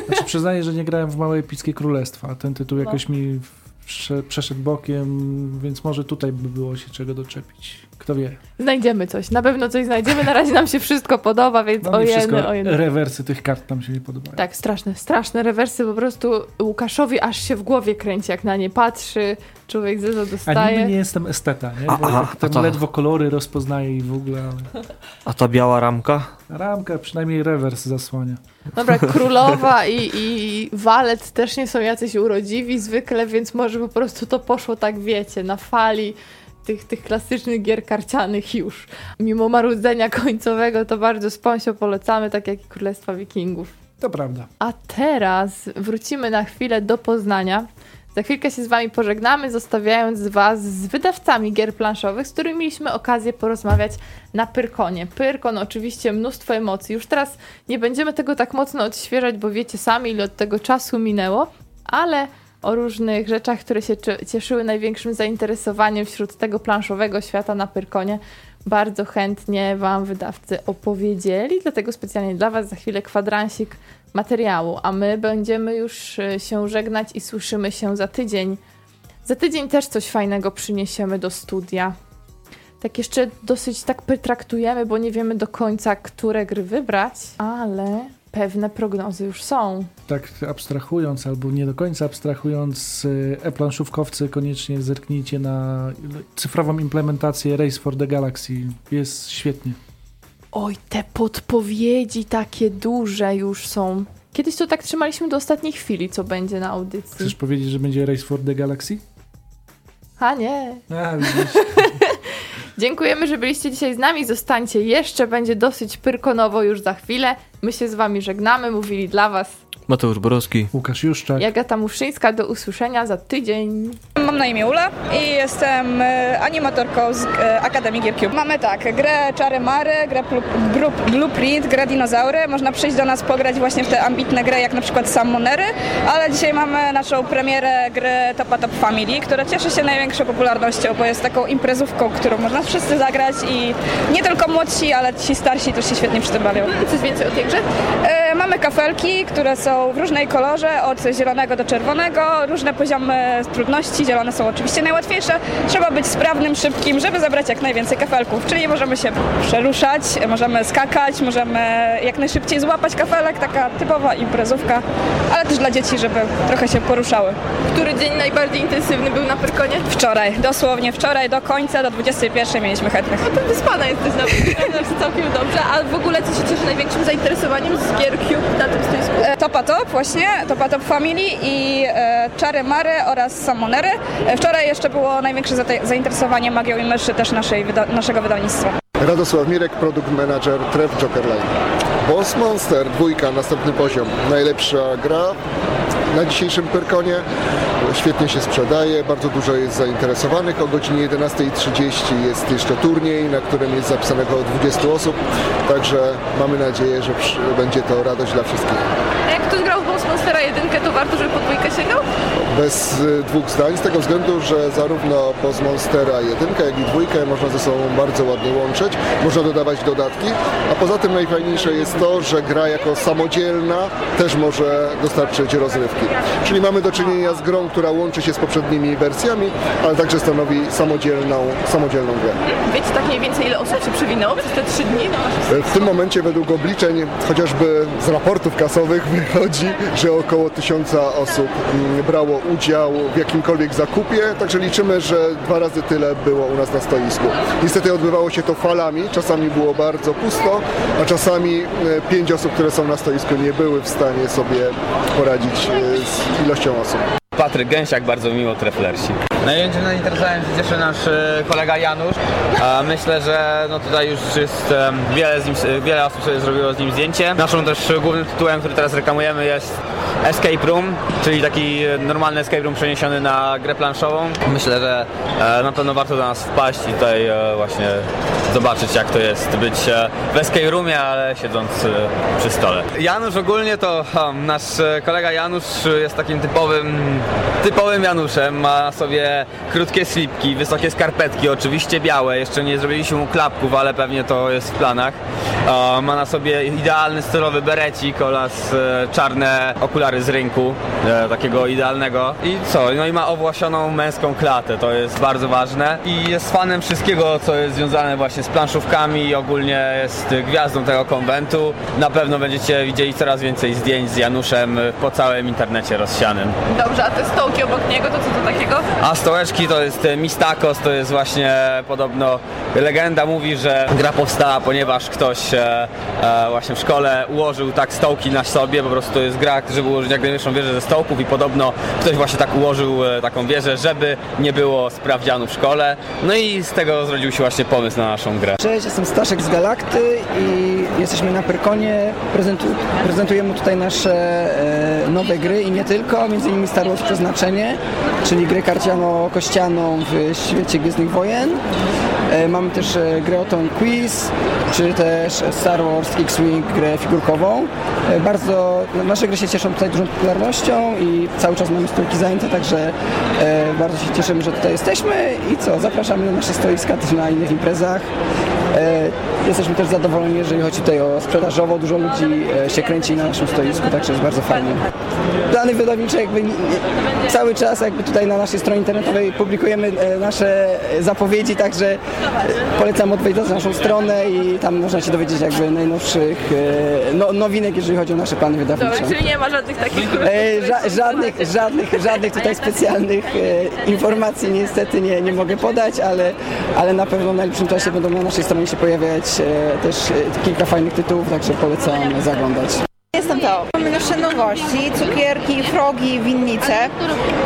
Znaczy przyznaję, że nie grałem w Małe Epickie Królestwa, ten tytuł No. jakoś mi prze, przeszedł bokiem, więc może tutaj by było się czego doczepić. Kto wie. Znajdziemy coś. Na pewno coś znajdziemy. Na razie nam się wszystko podoba, więc No ojeny, ojeny. rewersy tych kart tam się nie podobają. Tak, straszne, straszne rewersy. Po prostu Łukaszowi aż się w głowie kręci, jak na nie patrzy. Człowiek zeza A niby dostaje. nie jestem esteta, nie? A, Bo a, tak tam a to- ledwo kolory rozpoznaję i w ogóle, ale A ta biała ramka? ramka przynajmniej rewers zasłania. Dobra, królowa i, i walet też nie są jacyś urodziwi zwykle, więc może po prostu to poszło tak, wiecie, na fali tych, tych klasycznych gier karcianych już. Mimo marudzenia końcowego to bardzo sponsio polecamy, tak jak i Królestwa Wikingów. To prawda. A teraz wrócimy na chwilę do Poznania. Za chwilkę się z Wami pożegnamy, zostawiając Was z wydawcami gier planszowych, z którymi mieliśmy okazję porozmawiać na Pyrkonie. Pyrkon oczywiście mnóstwo emocji. Już teraz nie będziemy tego tak mocno odświeżać, bo wiecie sami, ile od tego czasu minęło, ale o różnych rzeczach, które się cie- cieszyły największym zainteresowaniem wśród tego planszowego świata na Pyrkonie, bardzo chętnie Wam wydawcy opowiedzieli, dlatego specjalnie dla Was za chwilę kwadransik materiału, a my będziemy już y, się żegnać i słyszymy się za tydzień. Za tydzień też coś fajnego przyniesiemy do studia. Tak jeszcze dosyć tak traktujemy, bo nie wiemy do końca, które gry wybrać, ale pewne prognozy już są. Tak abstrahując, albo nie do końca abstrahując, e-planszówkowcy koniecznie zerknijcie na cyfrową implementację Race for the Galaxy. Jest świetnie. Oj, te podpowiedzi takie duże już są. Kiedyś to tak trzymaliśmy do ostatniej chwili, co będzie na audycji. Chcesz powiedzieć, że będzie Race for the Galaxy? A nie. A, widzisz. Dziękujemy, że byliście dzisiaj z nami. Zostańcie jeszcze, będzie dosyć pyrkonowo już za chwilę. My się z wami żegnamy, mówili dla was Mateusz Borowski. Łukasz Juszczak. Jagata Muszyńska. Do usłyszenia za tydzień. mam na imię Ula i jestem e, animatorką z e, Akademii Gear Cube. Mamy tak, grę Czary Mary, grę Blueprint, grę Dinozaury. Można przyjść do nas pograć właśnie w te ambitne gry, jak na przykład Summonery, ale dzisiaj mamy naszą premierę gry Topa Top Family, która cieszy się największą popularnością, bo jest taką imprezówką, którą można wszyscy zagrać i nie tylko młodsi, ale ci starsi też się świetnie przy tym bawią. Coś więcej o tej grze? Mamy kafelki, które są w różnej kolorze, od zielonego do czerwonego, różne poziomy trudności, zielone są oczywiście najłatwiejsze. Trzeba być sprawnym, szybkim, żeby zabrać jak najwięcej kafelków, czyli możemy się przeruszać, możemy skakać, możemy jak najszybciej złapać kafelek, taka typowa imprezówka, ale też dla dzieci, żeby trochę się poruszały. Który dzień najbardziej intensywny był na Pyrkonie? Wczoraj, dosłownie wczoraj do końca, do 21 mieliśmy chętnych. No to wyspana jesteś nawet, całkiem dobrze. A w ogóle co się cieszy największym zainteresowaniem z Gear Cube na tym stoisku? E, Topa Top właśnie, Topa Top Family i e, Czary Mary oraz Summonery. E, wczoraj jeszcze było największe zainteresowanie Magią i Myszy też naszej, wyda- naszego wydawnictwa. Radosław Mirek, produkt manager Tref Jokerline. Boss Monster, dwójka, następny poziom. Najlepsza gra na dzisiejszym Pyrkonie. Świetnie się sprzedaje, bardzo dużo jest zainteresowanych. O godzinie 11.30 jest jeszcze turniej, na którym jest zapisanego 20 osób. Także mamy nadzieję, że będzie to radość dla wszystkich. Ktoś grał w Boss Monstera 1, to warto, żeby po dwójkę sięgał? Bez y, dwóch zdań, z tego względu, że zarówno Boss Monstera 1, jak i dwójkę można ze sobą bardzo ładnie łączyć, można dodawać dodatki, a poza tym najfajniejsze jest to, że gra jako samodzielna też może dostarczyć rozrywki. Czyli mamy do czynienia z grą, która łączy się z poprzednimi wersjami, ale także stanowi samodzielną, samodzielną grę. Wiecie tak mniej więcej ile osób się przewinęło przez te trzy dni? W tym momencie według obliczeń, chociażby z raportów kasowych że około tysiąca osób mm, brało udział w jakimkolwiek zakupie, także liczymy, że dwa razy tyle było u nas na stoisku. Niestety odbywało się to falami, czasami było bardzo pusto, a czasami e, pięć osób, które są na stoisku nie były w stanie sobie poradzić e, z ilością osób. Patryk Gęsiak, bardzo miło treflersi. Najwięcej zainteresowałem się cieszy nasz e, kolega Janusz. Myślę, że no tutaj już jest wiele, z nim, wiele osób sobie zrobiło z nim zdjęcie. Naszą też głównym tytułem, który teraz reklamujemy jest Escape Room, czyli taki e, normalny escape room przeniesiony na grę planszową. Myślę, że e, na pewno warto do nas wpaść i tutaj właśnie zobaczyć jak to jest być w escape roomie, ale siedząc przy stole. Janusz ogólnie to nasz kolega Janusz jest takim typowym typowym Januszem. Ma na sobie krótkie slipki, wysokie skarpetki, oczywiście białe. Jeszcze nie zrobiliśmy mu klapków, ale pewnie to jest w planach. E, ma na sobie idealny stylowy berecik oraz e, czarne okulary z rynku, e, takiego idealnego. I co? No i ma owłasioną męską klatę, to jest bardzo ważne. I jest fanem wszystkiego, co jest związane właśnie z planszówkami i ogólnie jest gwiazdą tego konwentu. Na pewno będziecie widzieli coraz więcej zdjęć z Januszem po całym internecie rozsianym. Dobrze, a te stołki obok niego, to co to takiego? A stołeczki to jest e, Mistakos, to jest właśnie podobno legenda mówi, że gra powstała, ponieważ ktoś e, e, właśnie w szkole ułożył tak stołki na sobie, po prostu to jest gra, żeby ułożyć jak najwyższą wieżę ze stołków i podobno ktoś właśnie tak ułożył e, taką wieżę, żeby nie było sprawdzianu w szkole. No i z tego zrodził się właśnie pomysł na naszą grę. Cześć, jestem Staszek z Galakty i jesteśmy na Pyrkonie. Prezentu prezentujemy tutaj nasze e, nowe gry i nie tylko, między innymi Star Wars Przeznaczenie, czyli grę karciano-kościaną w świecie Gwiezdnych Wojen. E, mamy też e, grę o Tom Quiz, czy też Star Wars X-Wing, grę figurkową. E, bardzo, no, nasze gry się cieszą tutaj dużą popularnością i cały czas mamy stółki zajęte, także e, bardzo się cieszymy, że tutaj jesteśmy i co, zapraszamy na nasze stoiska też na innych imprezach. E, Jesteśmy też zadowoleni, jeżeli chodzi tutaj o sprzedażowo. Dużo ludzi e, się kręci na naszym stoisku, także jest bardzo fajnie. Plany wydawnicze jakby cały czas jakby tutaj na naszej stronie internetowej publikujemy e, nasze zapowiedzi, także polecam odwiedzić naszą stronę i tam można się dowiedzieć jakby najnowszych no, nowinek, jeżeli chodzi o nasze plany wydawnicze. Dobra, czyli nie ma żadnych takich ża- żadnych, żadnych, żadnych tutaj specjalnych informacji niestety nie, nie mogę podać, ale, ale na pewno w najbliższym czasie będą na naszej stronie się pojawiać e, też e, kilka fajnych tytułów, także polecam zaglądać. Jestem Teo. Mamy nasze nowości, cukierki, frogi, winnice.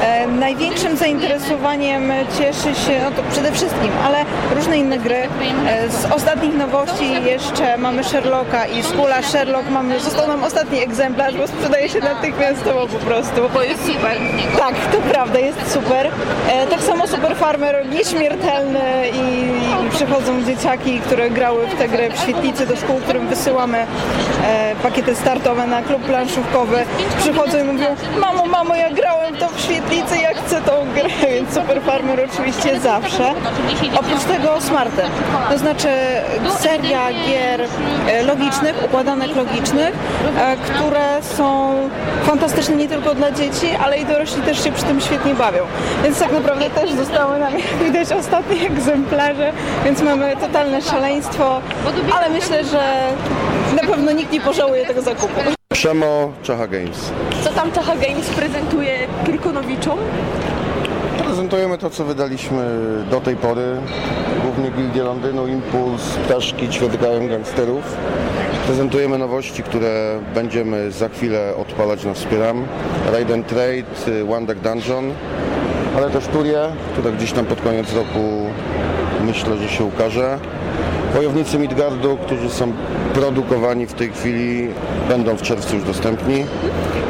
E, największym zainteresowaniem cieszy się, no to przede wszystkim, ale różne inne gry. E, z ostatnich nowości jeszcze mamy Sherlocka i Skula Sherlock. Mamy, został nam ostatni egzemplarz, bo sprzedaje się natychmiastowo po prostu. Bo jest super. Tak, to prawda, jest super. E, tak samo Super Farmer nieśmiertelny i, i przychodzą dzieciaki, które grały w tę grę w świetlicy do szkół, którym wysyłamy e, pakiety startowe na klub planszówkowy. Przychodzą i mówią, mamo, mamo, ja grałem to w świetlicy, ja chcę tą grę, więc Super Farmer oczywiście zawsze. Oprócz tego Smarty, to znaczy seria gier e, logicznych, układanek logicznych, e, które są fantastyczne nie tylko dla dzieci, ale i dorośli też się przy tym świetnie bawią. Więc tak naprawdę też zostały nam, jak widać, ostatnie egzemplarze, więc mamy totalne szaleństwo, ale myślę, że na pewno nikt nie pożałuje tego zakupu. Przemo Czacha Games. Co tam Czacha Games prezentuje Pyrkonowiczom? Prezentujemy to, co wydaliśmy do tej pory. Głównie Gildie Londynu, Impuls, Ptaszki, Ćwiadkałem Gangsterów. Prezentujemy nowości, które będziemy za chwilę odpalać na Wspieram. Ride and Trade, Wonder Dungeon, ale też Turię, która gdzieś tam pod koniec roku myślę, że się ukaże. Wojownicy Midgardu, którzy są produkowani w tej chwili, będą w czerwcu już dostępni.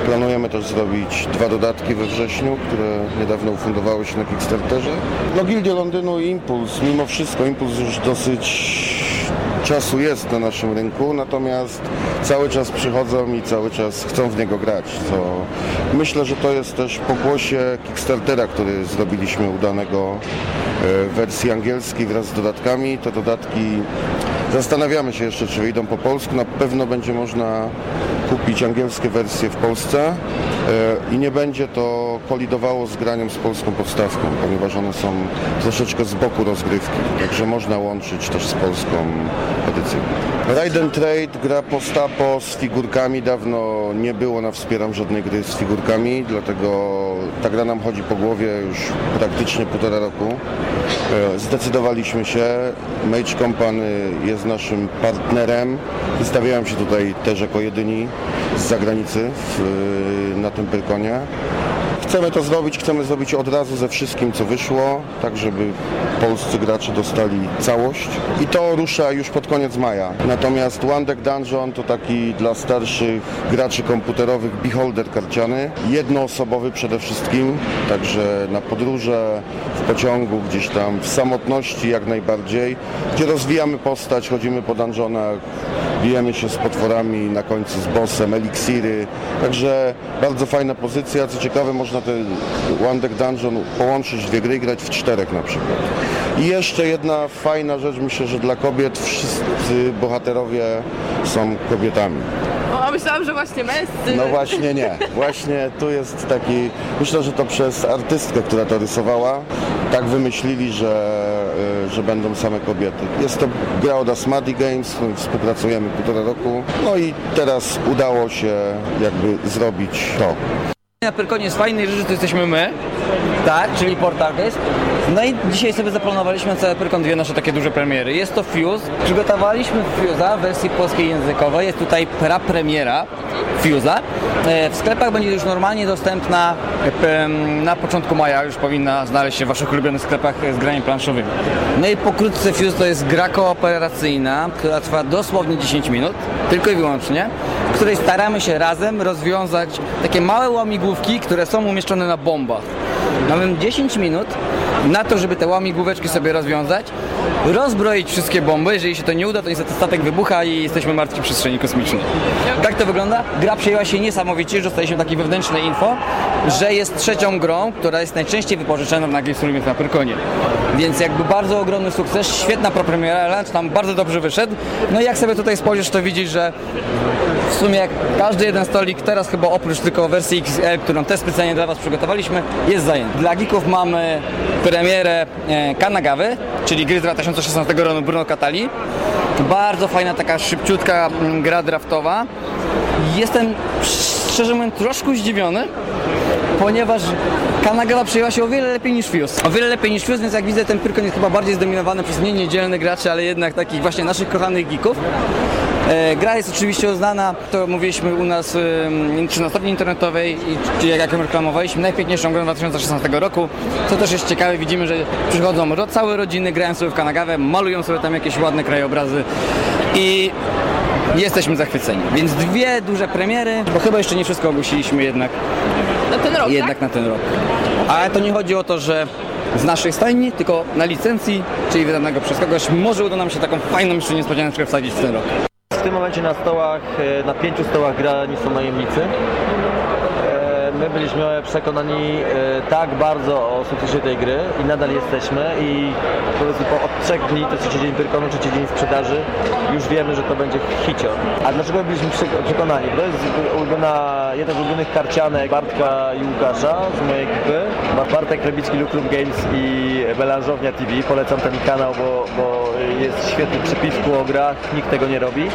Planujemy też zrobić dwa dodatki we wrześniu, które niedawno ufundowały się na Kickstarterze. No Gildie Londynu i Impuls, mimo wszystko Impuls już dosyć czasu jest na naszym rynku, natomiast cały czas przychodzą i cały czas chcą w niego grać, co myślę, że to jest też pokłosie Kickstartera, który zrobiliśmy udanego e, w wersji angielskiej wraz z dodatkami. Te dodatki zastanawiamy się jeszcze, czy wyjdą po polsku. Na pewno będzie można kupić angielskie wersje w Polsce e, i nie będzie to kolidowało z graniem z polską podstawką, ponieważ one są troszeczkę z boku rozgrywki, także można łączyć też z polską edycją. Ride and Trade, gra postapo z figurkami, dawno nie było na Wspieram żadnej gry z figurkami, dlatego ta gra nam chodzi po głowie już praktycznie półtora roku. E, Zdecydowaliśmy się, Mage Company jest naszym partnerem, wystawiają się tutaj też jako jedyni z zagranicy w, na tym Pyrkonie. Chcemy to zrobić, chcemy zrobić od razu ze wszystkim, co wyszło, tak żeby polscy gracze dostali całość. I to rusza już pod koniec maja. Natomiast One Dungeon to taki dla starszych graczy komputerowych beholder karciany, jednoosobowy przede wszystkim, także na podróże, w pociągu, gdzieś tam, w samotności jak najbardziej, gdzie rozwijamy postać, chodzimy po dungeonach, bijemy się z potworami, na końcu z bossem, eliksiry, także bardzo fajna pozycja, co ciekawe można te One Deck Dungeon połączyć dwie gry i grać w czterech na przykład. I jeszcze jedna fajna rzecz, myślę, że dla kobiet wszyscy bohaterowie są kobietami. O, myślałam, że właśnie męscy. No właśnie nie. Właśnie tu jest taki, myślę, że to przez artystkę, która to rysowała, tak wymyślili, że, że będą same kobiety. Jest to gra od Asmadi Games, z współpracujemy półtora roku. No i teraz udało się jakby zrobić to. Na Pyrkonie jest fajnej rzeczy, to jesteśmy my, tak, czyli Portarges. No i dzisiaj sobie zaplanowaliśmy na cały Pyrkon dwie nasze takie duże premiery. Jest to Fuse. Przygotowaliśmy Fuse'a w wersji polskiej językowej. Jest tutaj prapremiera Fuse'a. E, W sklepach będzie już normalnie dostępna em, na początku maja. Już powinna znaleźć się w waszych ulubionych sklepach z grami planszowymi. No i pokrótce Fuse to jest gra kooperacyjna, która trwa dosłownie 10 minut, tylko i wyłącznie, w której staramy się razem rozwiązać takie małe łamigłówki, które są umieszczone na bombach. Mamy 10 minut na to, żeby te łamigłóweczki sobie rozwiązać, rozbroić wszystkie bomby. Jeżeli się to nie uda, to niestety statek wybucha i jesteśmy martwi w przestrzeni kosmicznej. Tak to wygląda. Gra przyjęła się niesamowicie, już dostaliśmy takie wewnętrzne info, że jest trzecią grą, która jest najczęściej wypożyczana na Games na Pyrkonie. Więc jakby bardzo ogromny sukces, świetna propremiera, lunch tam bardzo dobrze wyszedł. No i jak sobie tutaj spojrzysz, to widzisz, że w sumie jak każdy jeden stolik, teraz chyba oprócz tylko wersji XL, którą też specjalnie dla Was przygotowaliśmy, jest zajęty. Dla geeków mamy premierę e, Kanagawy, czyli gry z 2016 roku Bruno Catali. Bardzo fajna, taka szybciutka mm, gra draftowa. Jestem szczerze mówiąc troszkę zdziwiony, ponieważ Kanagawa przyjęła się o wiele lepiej niż Fuse. O wiele lepiej niż Fuse, więc jak widzę ten Pyrkon jest chyba bardziej zdominowany przez nie niedzielne graczy, ale jednak takich właśnie naszych kochanych geeków. E, gra jest oczywiście uznana, to mówiliśmy u nas czy na stronie internetowej, i, czy jak ją reklamowaliśmy, najpiękniejszą grą 2016 roku. Co też jest ciekawe, widzimy, że przychodzą całe rodziny, grają sobie w kanagawę, malują sobie tam jakieś ładne krajobrazy i jesteśmy zachwyceni. Więc dwie duże premiery, bo chyba jeszcze nie wszystko ogłosiliśmy jednak Na ten rok, jednak na ten rok. Ale to nie chodzi o to, że z naszej stajni, tylko na licencji, czyli wydanego przez kogoś, może uda nam się taką fajną jeszcze niespodziankę wsadzić w ten rok. Tym momencie na stołach, e, na pięciu stołach grani są najemnicy. My byliśmy przekonani e, tak bardzo o sukcesie tej gry i nadal jesteśmy i powiedzmy po od trzech dni, to trzeci dzień Pyrkonu, trzeci dzień sprzedaży, już wiemy, że to będzie hicior. A dlaczego byliśmy przekonani? To jest ulubiona, jeden z ulubionych karcianek Bartka i Łukasza z mojej ekipy. Bar- Bartek Krabicki, Luk Lub Games i Melanżownia TV. Polecam ten kanał, bo, bo jest świetny przy piwku o grach, nikt tego nie robi.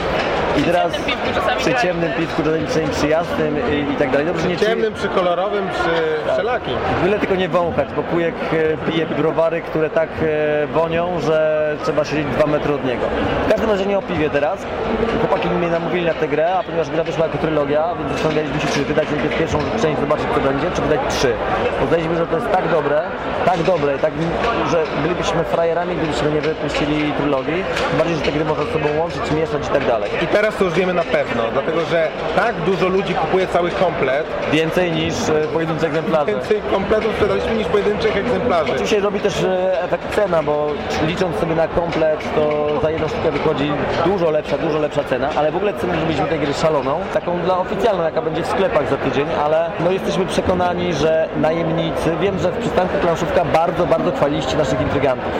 I teraz piwku czasami przy ciemnym piwku, czasami przy jasnym i, i tak dalej. Dobrze, nie Ciemnym, przy kolorowym, przy wszelakim. Byle tylko nie wąchać, bo Kujek e, pije browary, które tak e, wonią, że trzeba siedzieć dwa metry od niego. W każdym razie nie o piwie teraz. Chłopaki mnie namówili na tę grę, a ponieważ gra wyszła jako trylogia, więc zastanawialiśmy się, czy wydać najpierw pierwszą część, zobaczyć co będzie, czy wydać trzy. Uznaliśmy, że to jest tak dobre, tak dobre, tak, że bylibyśmy frajerami, gdybyśmy nie wypuścili trylogii. Bardziej, że te gry można ze sobą łączyć, mieszać i tak dalej. I teraz to już wiemy na pewno, dlatego że tak dużo ludzi kupuje cały komplet. Więcej niż e, pojedyncze egzemplarze. Więcej kompletów sprzedaliśmy niż pojedynczych egzemplarzy. Oczywiście robi też e, efekt cena, bo licząc sobie na komplet, to za jedną sztukę wychodzi dużo lepsza, dużo lepsza cena, ale w ogóle cenę zrobiliśmy tej gry szaloną, taką dla oficjalną, jaka będzie w sklepach za tydzień, ale no jesteśmy przekonani, że najemnicy, wiem, że w przystanku Planszówka bardzo, bardzo chwaliliście naszych intrygantów.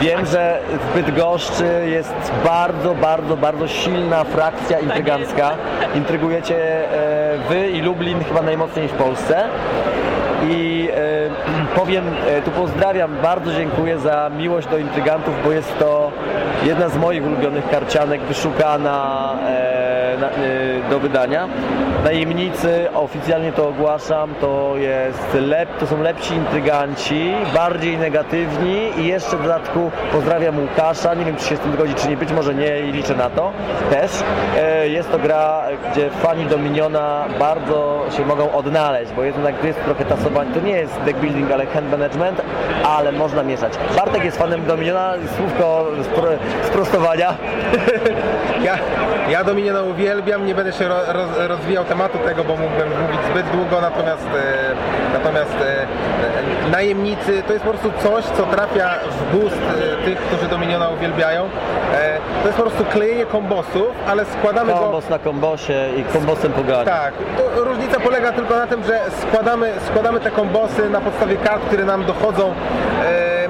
Wiem, że w Bydgoszczy jest bardzo, bardzo, bardzo silna frakcja intrygancka. Intrygujecie e, wy i Lublin chyba najmocniej w Polsce. I e, powiem, e, tu pozdrawiam, bardzo dziękuję za miłość do intrygantów, bo jest to jedna z moich ulubionych karcianek, wyszukana e, do wydania. Najemnicy, oficjalnie to ogłaszam, to, jest lep, to są lepsi intryganci, bardziej negatywni i jeszcze w dodatku pozdrawiam Łukasza, nie wiem czy się z tym zgodzi, czy nie, być może nie i liczę na to też. E, Jest to gra, gdzie fani Dominiona bardzo się mogą odnaleźć, bo jednak jest trochę tasowanie, to nie jest deck building, ale hand management, ale można mieszać. Bartek jest fanem Dominiona, słówko spro, sprostowania. Ja, ja Dominiona uwielbiam, nie będę się ro, roz, rozwijał tematu tego, bo mógłbym mówić zbyt długo, natomiast, e, natomiast e, e, najemnicy to jest po prostu coś, co trafia w gust tych, którzy Dominiona uwielbiają. To jest po prostu klejenie kombosów, ale składamy go... Kombos na kombosie i kombosem pogania. Tak, to różnica polega tylko na tym, że składamy, składamy te kombosy na podstawie kart, które nam dochodzą.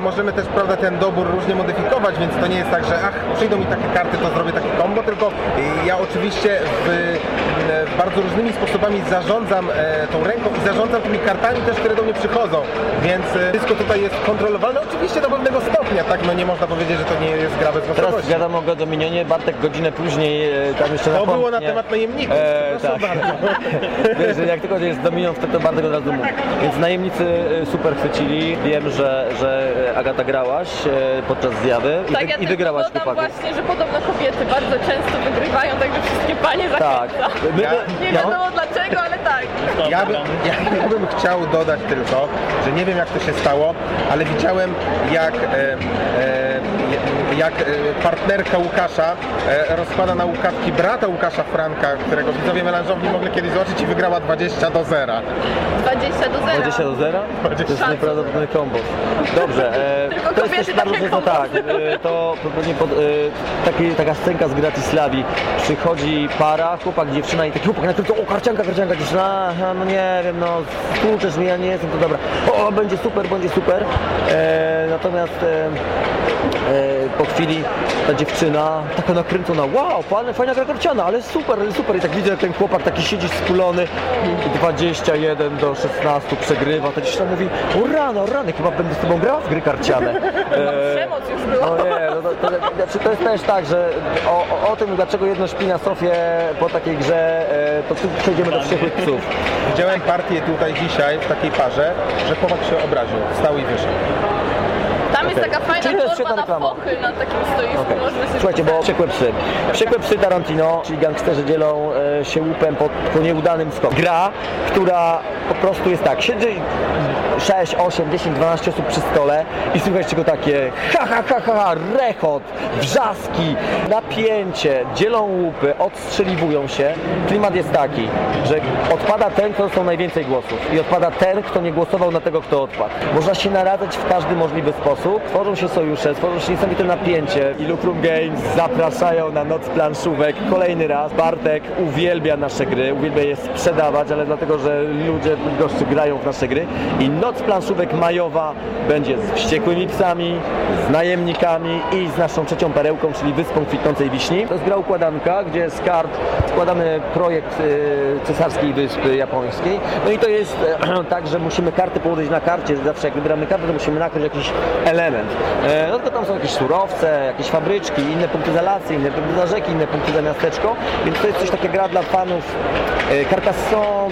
Możemy też prawda, ten dobór różnie modyfikować, więc to nie jest tak, że ach, przyjdą mi takie karty, to zrobię takie kombo, tylko ja oczywiście w, bardzo różnymi sposobami zarządzam e, tą ręką i zarządzam tymi kartami też, które do mnie przychodzą, więc e, wszystko tutaj jest kontrolowalne, oczywiście do pewnego stopnia, tak, no nie można powiedzieć, że to nie jest gra bez Teraz gadamy o Dominionie, Bartek godzinę później e, tam jeszcze To było na napomknie. temat najemników, E, proszę tak. Wiesz, jak tylko jest Dominion, wtedy to Bartek od razu mówi. Więc najemnicy super chwycili. Wiem, że, że Agata grałaś e, podczas zjawy i, Tak, wy, ja i wygrałaś chłopaków. właśnie, że podobno kobiety bardzo często wygrywają, także wszystkie panie Tak. zachęca. My, Ja- Nie wiadomo dlaczego, ale tak. Ja, by, ja, ja bym chciał dodać tylko, że nie wiem jak to się stało, ale widziałem jak, e, e, jak e, partnerka Łukasza e, rozkłada na łukawki brata Łukasza Franka, którego widzowie melanżowni mogli kiedyś zobaczyć i wygrała 20 do 0. 20 do 0. 20 do 0? To jest nieprawdopodobny kombo. Dobrze, e, Tylko to jest też bardzo takie często tak. E, to pewnie pod, e, taki, taka scenka z Gratislavi. Przychodzi para, chłopak, dziewczyna i taki chłopak na tylko, o karcianka, karcianka, dziewczyna, aha, no nie wiem, no tłuczesz mnie, ja nie jestem, to dobra. O, o, będzie super, będzie super. E, natomiast e, e, po chwili ta dziewczyna taka nakręcona, wow, fajna, fajna gra karciana, ale super, super. I tak widzę, ten chłopak taki siedzi skulony i 21 do 16 przegrywa. Ta dziewczyna mówi, o rano, o rany, chyba będę z tobą grał w gry karciane. E, Przemoc już była. no nie, no to, to, znaczy to jest też tak, że o, o, o tym, dlaczego jedno śpi na sofie po takiej grze, e, to tu przejdziemy do wściekłych psów. Widziałem partię tutaj dzisiaj w takiej parze, że chłopak się obraził, wstał i wyszedł. Jest taka fajna Czyli to jest torba świetna na reklama. fochy na takim stoisku. Okej. Można sobie Słuchajcie, bo wściekłe psy. Wściekłe psy Tarantino, czyli gangsterzy dzielą e, się łupem po, po nieudanym skoku. Gra, która po prostu jest tak, siedzi 6, 8, 10, 12 osób przy stole i słychać tylko takie ha, ha, ha, ha, ha, rechot, wrzaski, napięcie, dzielą łupy, odstrzeliwują się. Klimat jest taki, że odpada ten, kto dostał najwięcej głosów i odpada ten, kto nie głosował na tego, kto odpadł. Można się naradzać w każdy możliwy sposób. Tworzą się sojusze, tworzą się niesamowite napięcie. I Lucrum Games zapraszają na noc planszówek kolejny raz. Bartek uwielbia nasze gry, uwielbia je sprzedawać, ale dlatego, że ludzie Bydgoszczy grają w nasze gry. I noc planszówek majowa będzie z wściekłymi psami, z najemnikami i z naszą trzecią perełką, czyli Wyspą Kwitnącej Wiśni. To jest gra układanka, gdzie z kart składamy projekt y, Cesarskiej Wyspy Japońskiej. No i to jest e, tak, że musimy karty położyć na karcie. Zawsze jak wybieramy kartę, to musimy nakryć jakiś element. E, no to tam są jakieś surowce, jakieś fabryczki, inne punkty za lasy, inne punkty za rzeki, inne punkty za miasteczko. Więc to jest coś takie gra dla fanów e, Carcassonne,